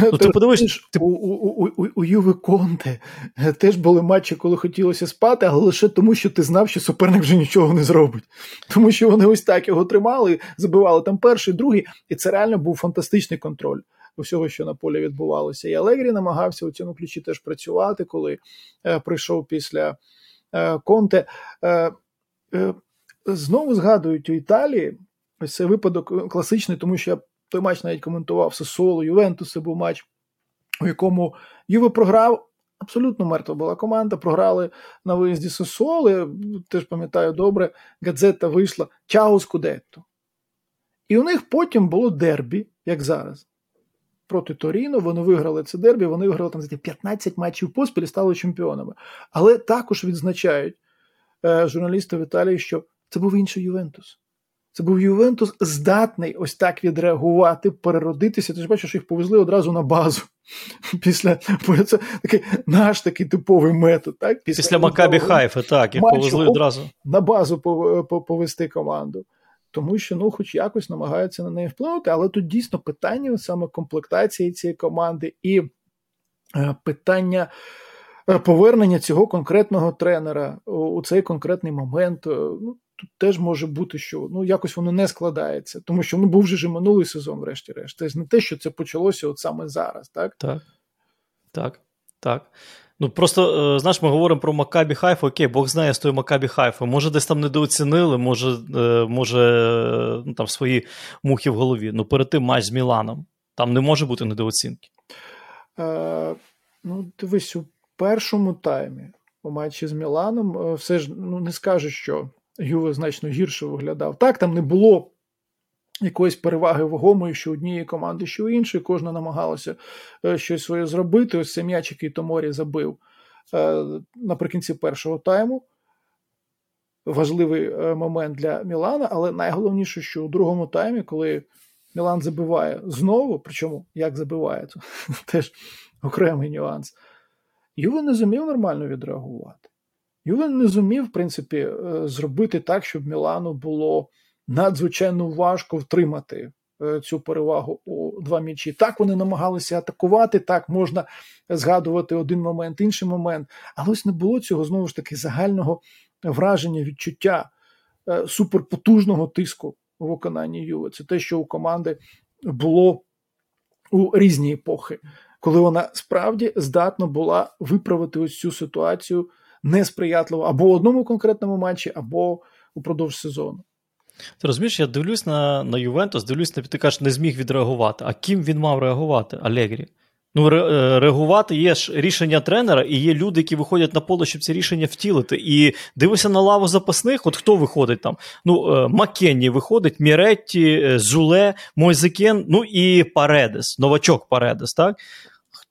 Ну, ти подивиш, ти... У у, у, у Юви Конте е, теж були матчі, коли хотілося спати, але лише тому, що ти знав, що суперник вже нічого не зробить. Тому що вони ось так його тримали, забивали там перший, другий, і це реально був фантастичний контроль усього, що на полі відбувалося. І Алегрі намагався у цьому ключі теж працювати, коли е, прийшов після е, Конте. Е, знову згадують у Італії ось цей випадок класичний, тому що я той матч навіть коментував Сесоло, Ювентус, це був матч, у якому Юве програв. Абсолютно мертва була команда. Програли на виїзді Сосоли. Теж пам'ятаю добре, газета вийшла Чао Скудетто. І у них потім було дербі, як зараз. Проти Торіно вони виграли це дербі, вони виграли там 15 матчів поспіль і стали чемпіонами. Але також відзначають, Е, журналіста в Італії, що це був інший Ювентус. Це був Ювентус здатний ось так відреагувати, переродитися. Ти ж бачиш, їх повезли одразу на базу. Після це такий наш такий типовий метод. Так?
Після, Після Макабі Хайфа, так, їх матчу, повезли одразу.
На базу повести команду. Тому що, ну, хоч якось намагаються на неї вплинути, але тут дійсно питання саме комплектації цієї команди і е, питання. Е, повернення цього конкретного тренера у цей конкретний момент. Е, ну, Тут теж може бути, що ну якось воно не складається, тому що ну був вже ж минулий сезон, врешті-решт. Це не те, що це почалося от саме зараз, так?
Так. Так. Так. Ну просто е, знаєш, ми говоримо про Макабі Хайфу, окей, Бог знає з тою Макабі Хайфу. Може, десь там недооцінили, може, може ну, там свої мухи в голові. Ну, перед тим матч з Міланом. Там не може бути недооцінки.
Е, Ну, дивись, у першому таймі у матчі з Міланом. Е, все ж ну, не скажу, що Юве значно гірше виглядав. Так, там не було якоїсь переваги вагомої, що однієї команди, що іншої. Кожна намагалася е, щось своє зробити. Ось цей м'яч, який Томорі забив е, наприкінці першого тайму. Важливий момент для Мілана, але найголовніше, що у другому таймі, коли Мілан забиває знову, причому як забиває, це теж окремий нюанс. Юве не зумів нормально відреагувати. Юве не зумів, в принципі, е, зробити так, щоб Мілану було надзвичайно важко втримати е, цю перевагу у два м'ячі. Так вони намагалися атакувати, так можна згадувати один момент, інший момент, але ось не було цього знову ж таки загального враження, відчуття е, суперпотужного тиску у виконанні Юве. Це те, що у команди було у різні епохи коли вона справді здатна була виправити ось цю ситуацію несприятливо або в одному конкретному матчі, або упродовж сезону.
Ти розумієш, я дивлюсь на на Ювентус, дивлюсь на ти кажеш, не зміг відреагувати. А ким він мав реагувати? Алегрі. Ну, е, реагувати є ж рішення тренера, і є люди, які виходять на поле, щоб ці рішення втілити. І дивися на лаву запасних. От хто виходить там? Ну, е, Маккенні виходить, Міретті, е, Зуле, Мойзе Кен, ну і Паредес, новачок Паредес, так?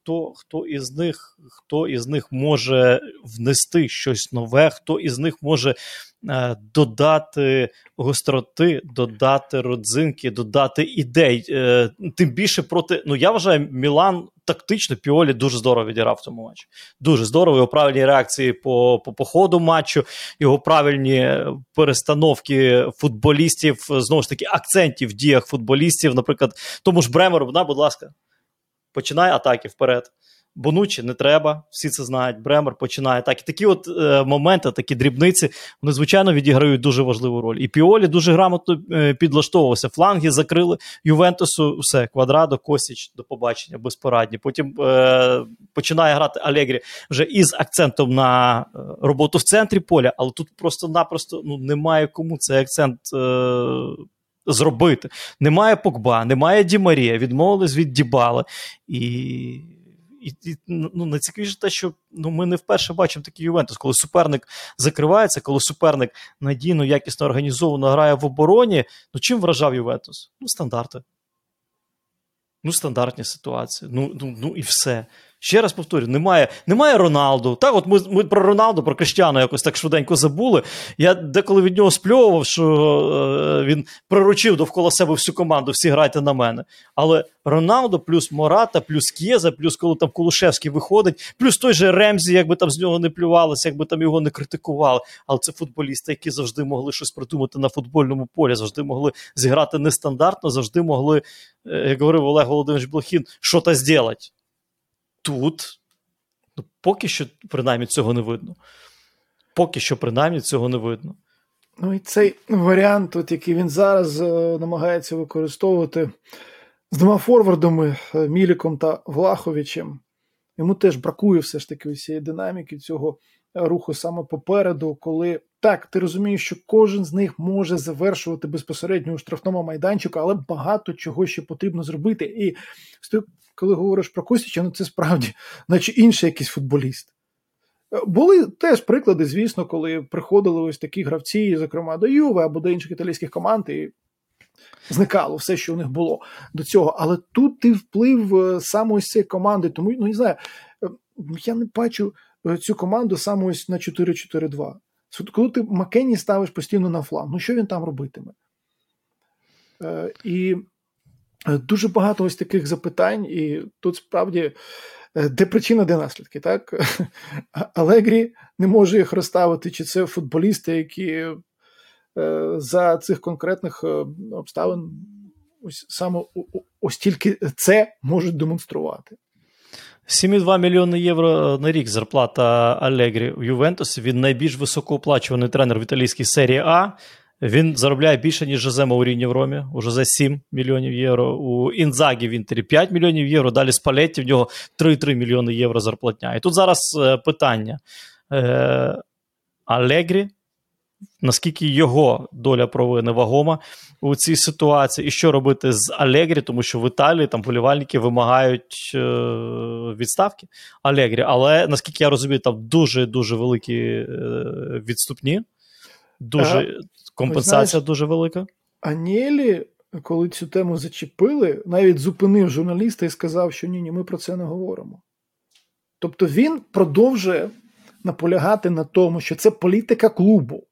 Хто хто із них хто із них може внести щось нове, хто із них може е, додати гостроти, додати родзинки, додати ідей. Е, Тим більше проти. Ну я вважаю, Мілан тактично Піолі дуже здорово відіграв в цьому матчі. Дуже здорово. Його правильні реакції по по, по ходу матчу, його правильні перестановки футболістів, знову ж таки, акцентів в діях футболістів. Наприклад, тому ж Бремеру, да, будь ласка починає атаки вперед. Бонучі не треба, всі це знають. Бремер починає так. І такі от е, моменти, такі дрібниці, вони, звичайно, відіграють дуже важливу роль. І Піолі дуже грамотно е, підлаштовувався. Фланги закрили Ювентусу, все, квадрадо, Косіч, до побачення, безпорадні. Потім е, починає грати Алегрі вже із акцентом на е, роботу в центрі поля, але тут просто-напросто ну, немає кому цей акцент. Зробити. Немає Покба, немає Дімарія, відмовились від Дібали. І і, і ну, найцікавіше те, що ну, ми не вперше бачимо такий Ювентус, коли суперник закривається, коли суперник надійно, якісно організовано грає в обороні. Ну чим вражав Ювентус? Ну, стандарти. Ну, стандартні ситуації. Ну, ну, ну і все. Ще раз повторю, немає немає Роналду. Так, от ми ми про Роналду, про Криштяна якось так швиденько забули. Я деколи від нього спльовував, що е, він приручив довкола себе всю команду, всі грайте на мене. Але Роналдо, плюс Мората, плюс Кєза, плюс коли там Кулушевський виходить, плюс той же Ремзі, якби там з нього не плювалися, якби там його не критикували. Але це футболісти, які завжди могли щось придумати на футбольному полі, завжди могли зіграти нестандартно, завжди могли, е, як говорив Олег Володимирович Блохін, що то зробити тут ну, поки що, принаймні, цього не видно. Поки що, принаймні, цього не видно.
Ну і цей варіант, от, який він зараз е, намагається використовувати з двома форвардами е, Міліком та Влаховичем, йому теж бракує все ж таки усієї динаміки цього руху саме попереду, коли так, ти розумієш, що кожен з них може завершувати безпосередньо у штрафному майданчику, але багато чого ще потрібно зробити. І коли говориш про Костіча, ну це справді, наче інший якийсь футболіст. Е, були теж приклади, звісно, коли приходили ось такі гравці, зокрема до Юве або до інших італійських команд, і зникало все, що у них було до цього. Але тут ти вплив е, саме ось цієї команди, тому ну не знаю, е, я не бачу цю команду саме ось на 4-4-2. Коли ти Маккенні ставиш постійно на фланг, ну що він там робитиме? І дуже багато ось таких запитань, і тут справді е, де причина, де наслідки, так? Алегрі не може їх розставити, чи це футболісти, які е, за цих конкретних обставин ось саме ось тільки це можуть демонструвати.
7,2 мільйони євро на рік зарплата Алегрі в Ювентусі. Він найбільш високооплачуваний тренер в італійській серії А. Він заробляє більше, ніж Жозе Мауріньо в Ромі. У Жозе 7 мільйонів євро. У Інзагі в Інтері 5 мільйонів євро. Далі Спалетті в нього 3,3 мільйони євро зарплатня. І тут зараз е, питання. Е, Алегрі наскільки його доля провини вагома у цій ситуації, і що робити з Алегрі, тому що в Італії там болівальники вимагають е, відставки Алегрі. Але наскільки я розумію, там дуже дуже великі е, відступні, дуже
Ага.
Компенсація
знаєш,
дуже велика.
Анєлі, коли цю тему зачепили, навіть зупинив журналіста і сказав, що ні, ні, ми про це не говоримо. Тобто він продовжує наполягати на тому, що це політика клубу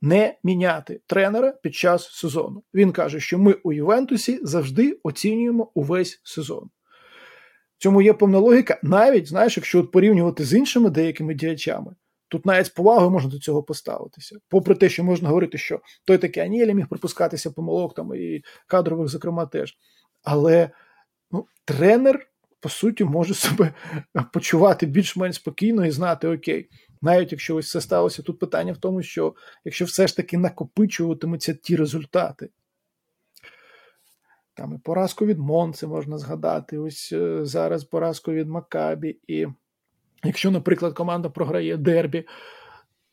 не міняти тренера під час сезону. Він каже, що ми у Ювентусі завжди оцінюємо увесь сезон. В цьому є повна логіка, навіть знаєш, якщо от порівнювати з іншими деякими діячами, тут навіть з повагою можна до цього поставитися. Попри те, що можна говорити, що той такий Анєлі міг припускатися помилок там і кадрових, зокрема, теж. Але ну, тренер, по суті, може себе почувати більш-менш спокійно і знати, окей, навіть якщо ось це сталося, тут питання в тому, що якщо все ж таки накопичуватимуться ті результати. Там і поразку від Монци можна згадати, ось е, зараз поразку від Макабі. І якщо, наприклад, команда програє дербі,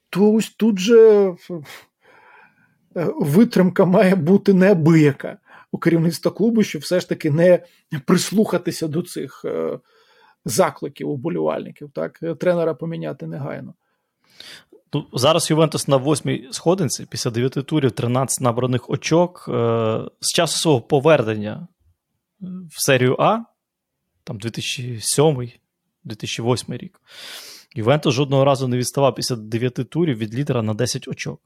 то ось тут же е, витримка має бути неабияка у керівництва клубу, щоб все ж таки не прислухатися до цих е, закликів уболівальників, так, тренера поміняти негайно.
Ну, зараз Ювентус на восьмій сходинці після 9 турів, 13 набраних очок. Е, з часу свого повернення в серію А, там 2007-2008 рік. Ювентус жодного разу не відставав після 9 турів від лідера на 10 очок.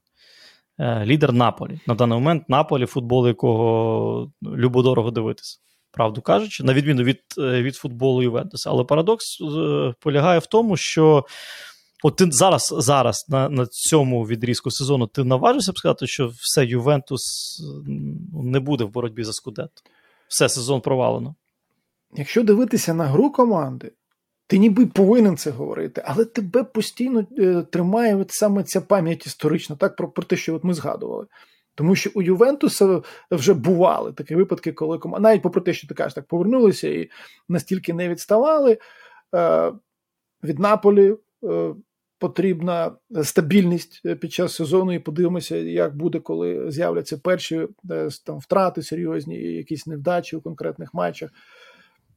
Е, лідер Наполі. На даний момент Наполі, футбол якого любодорого дивитися. Правду кажучи, на відміну від, е, від футболу Ювентуса. Але парадокс е, полягає в тому, що От ти зараз зараз на на цьому відрізку сезону ти наважишся б сказати, що все Ювентус ну, не буде в боротьбі за Скудетто? Все сезон провалено.
Якщо дивитися на гру команди, ти ніби повинен це говорити, але тебе постійно е, тримає от саме ця пам'ять історична, так про, про те, що от ми згадували. Тому що у Ювентуса вже бували такі випадки, коли команда, навіть попри те, що ти кажеш, так повернулися і настільки не відставали е, від Наполі. Е, Потрібна стабільність під час сезону, і подивимося, як буде, коли з'являться перші е, там втрати серйозні, якісь невдачі у конкретних матчах.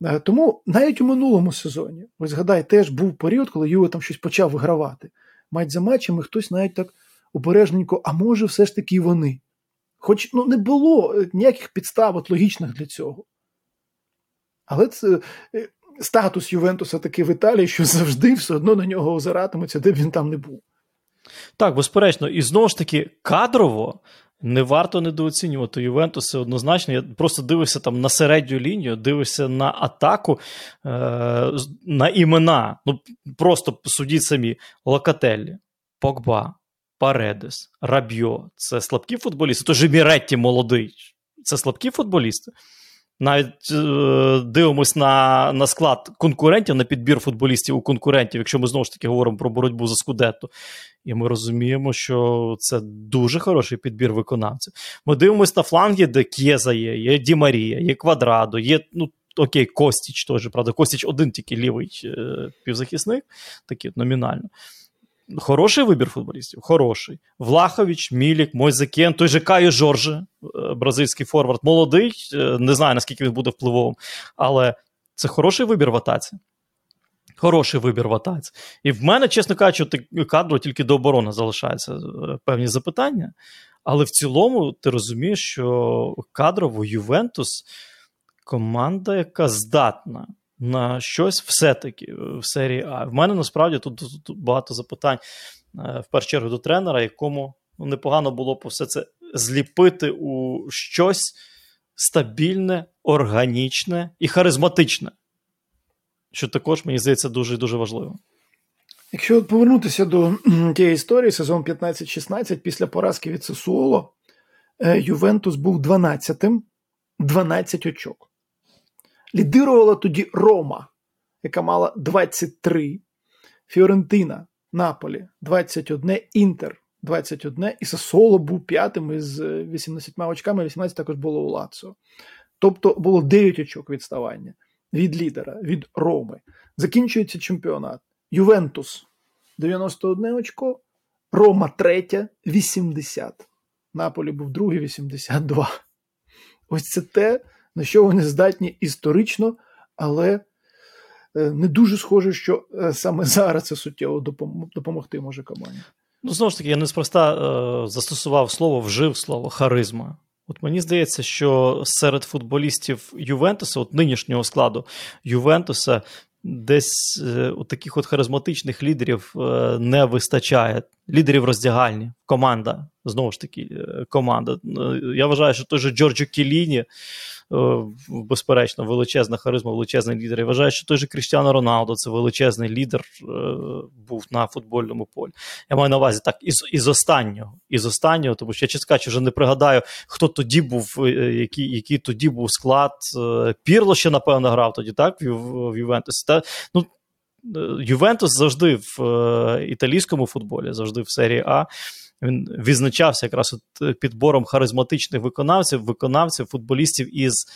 Е, Тому навіть у минулому сезоні, ось згадай, теж був період, коли Юве там щось почав вигравати. Матч за матчем, і хтось навіть так обережненько, а може, все ж таки вони. Хоч ну, не було ніяких підстав от, логічних для цього. Але це статус Ювентуса такий в Італії, що завжди все одно на нього озиратимуться, де б він там не був.
Так, безперечно, і знову ж таки, кадрово не варто недооцінювати Ювентуси однозначно. Я просто дивився там на середню лінію, дивився на атаку, е- на імена. Ну, просто судіть самі: Локателлі, Погба, Паредес, Рабьо це слабкі футболісти. Тож Міретті молодий. Це слабкі футболісти. Навіть е, дивимось на на склад конкурентів, на підбір футболістів у конкурентів, якщо ми знову ж таки говоримо про боротьбу за Скудетто. І ми розуміємо, що це дуже хороший підбір виконавців. Ми дивимося на фланги, де Кєза є, є Ді Марія, є Квадрадо, є, ну, окей, Костіч теж, правда. Костіч один тільки лівий е, півзахисник, такий номінально. Хороший вибір футболістів, хороший. Влахович, Мілік, Мойзекен, той же Кайо Жорже, бразильський форвард, молодий. Не знаю, наскільки він буде впливовим, але це хороший вибір в атаці. Хороший вибір в атаці. І в мене, чесно кажучи, кадро тільки до оборони залишаються певні запитання. Але в цілому ти розумієш, що кадрово Ювентус команда, яка здатна на щось все-таки в серії А. В мене насправді тут, тут багато запитань в першу чергу до тренера, якому ну, непогано було б все це зліпити у щось стабільне, органічне і харизматичне. Що також, мені здається, дуже дуже важливо.
Якщо повернутися до тієї історії, сезон 15-16, після поразки від Сесуоло, Ювентус був 12-тим, 12 очок. Лідирувала тоді Рома, яка мала 23, Фіорентина, Наполі 21, Інтер 21, і Сасоло був п'ятим із 18 очками, 18 також було у Лацо. Тобто було 9 очок відставання від лідера, від Роми. Закінчується чемпіонат. Ювентус 91 очко, Рома третя 80. Наполі був другий 82. Ось це те, на що вони здатні історично, але е, не дуже схоже, що е, саме зараз це суттєво допомогти може команді.
Ну, знову ж таки, я неспроста е, застосував слово, вжив слово харизма. От мені здається, що серед футболістів Ювентуса, от нинішнього складу Ювентуса, десь е, у таких от харизматичних лідерів е, не вистачає. Лідерів роздягальні, команда. Знову ж таки, е, команда. Я вважаю, що той же Джорджо Кіліні Е, безперечно, величезна харизма, величезний лідер. Я вважаю, що той же Кріштіано Роналдо це величезний лідер е, був на футбольному полі. Я маю на увазі так, із із останнього, із останнього, тому що я чесно вже не пригадаю, хто тоді був, е, який який тоді був склад. Пірло ще, напевно, грав тоді, так, в, Ювентусі. Та, ну, Ювентус завжди в італійському футболі, завжди в серії А. Він відзначався якраз от е, підбором харизматичних виконавців, виконавців, футболістів із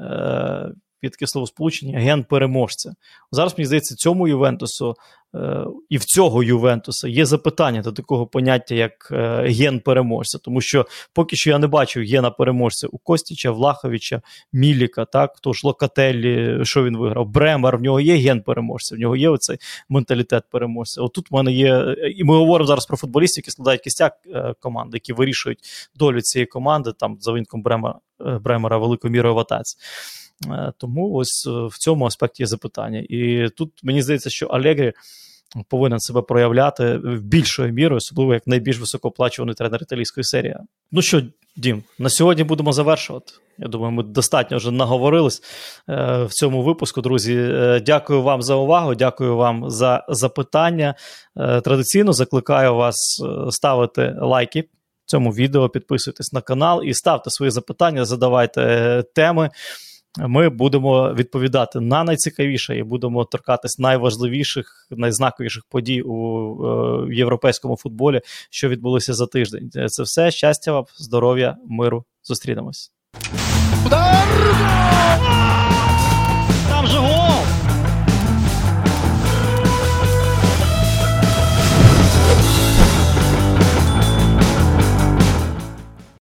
е, є таке словосполучення ген переможця. Зараз мені здається, цьому Ювентусу е, і в цього Ювентуса є запитання до такого поняття, як е, ген переможця. Тому що поки що я не бачив гена переможця у Костіча, Влаховича, Міліка, так, хто ж Локателі, що він виграв, Бремер, в нього є ген переможця, в нього є оцей менталітет переможця. Отут в мене є, і ми говоримо зараз про футболістів, які складають кістяк е, команди, які вирішують долю цієї команди, там за винком Бремера, Бремера великою мірою. Е, тому ось е, в цьому аспекті є запитання. І тут мені здається, що Алегрі повинен себе проявляти в більшою мірою, особливо як найбільш високооплачуваний тренер італійської серії. Ну що, Дім, на сьогодні будемо завершувати. Я думаю, ми достатньо вже наговорились е, в цьому випуску. Друзі, дякую вам за увагу, дякую вам за запитання. Традиційно закликаю вас ставити лайки цьому відео, підписуйтесь на канал і ставте свої запитання, задавайте теми. Ми будемо відповідати на найцікавіше і будемо торкатись найважливіших, найзнаковіших подій у е, європейському футболі, що відбулося за тиждень. Це все щастя вам, здоров'я, миру. Зустрінемось. Удар!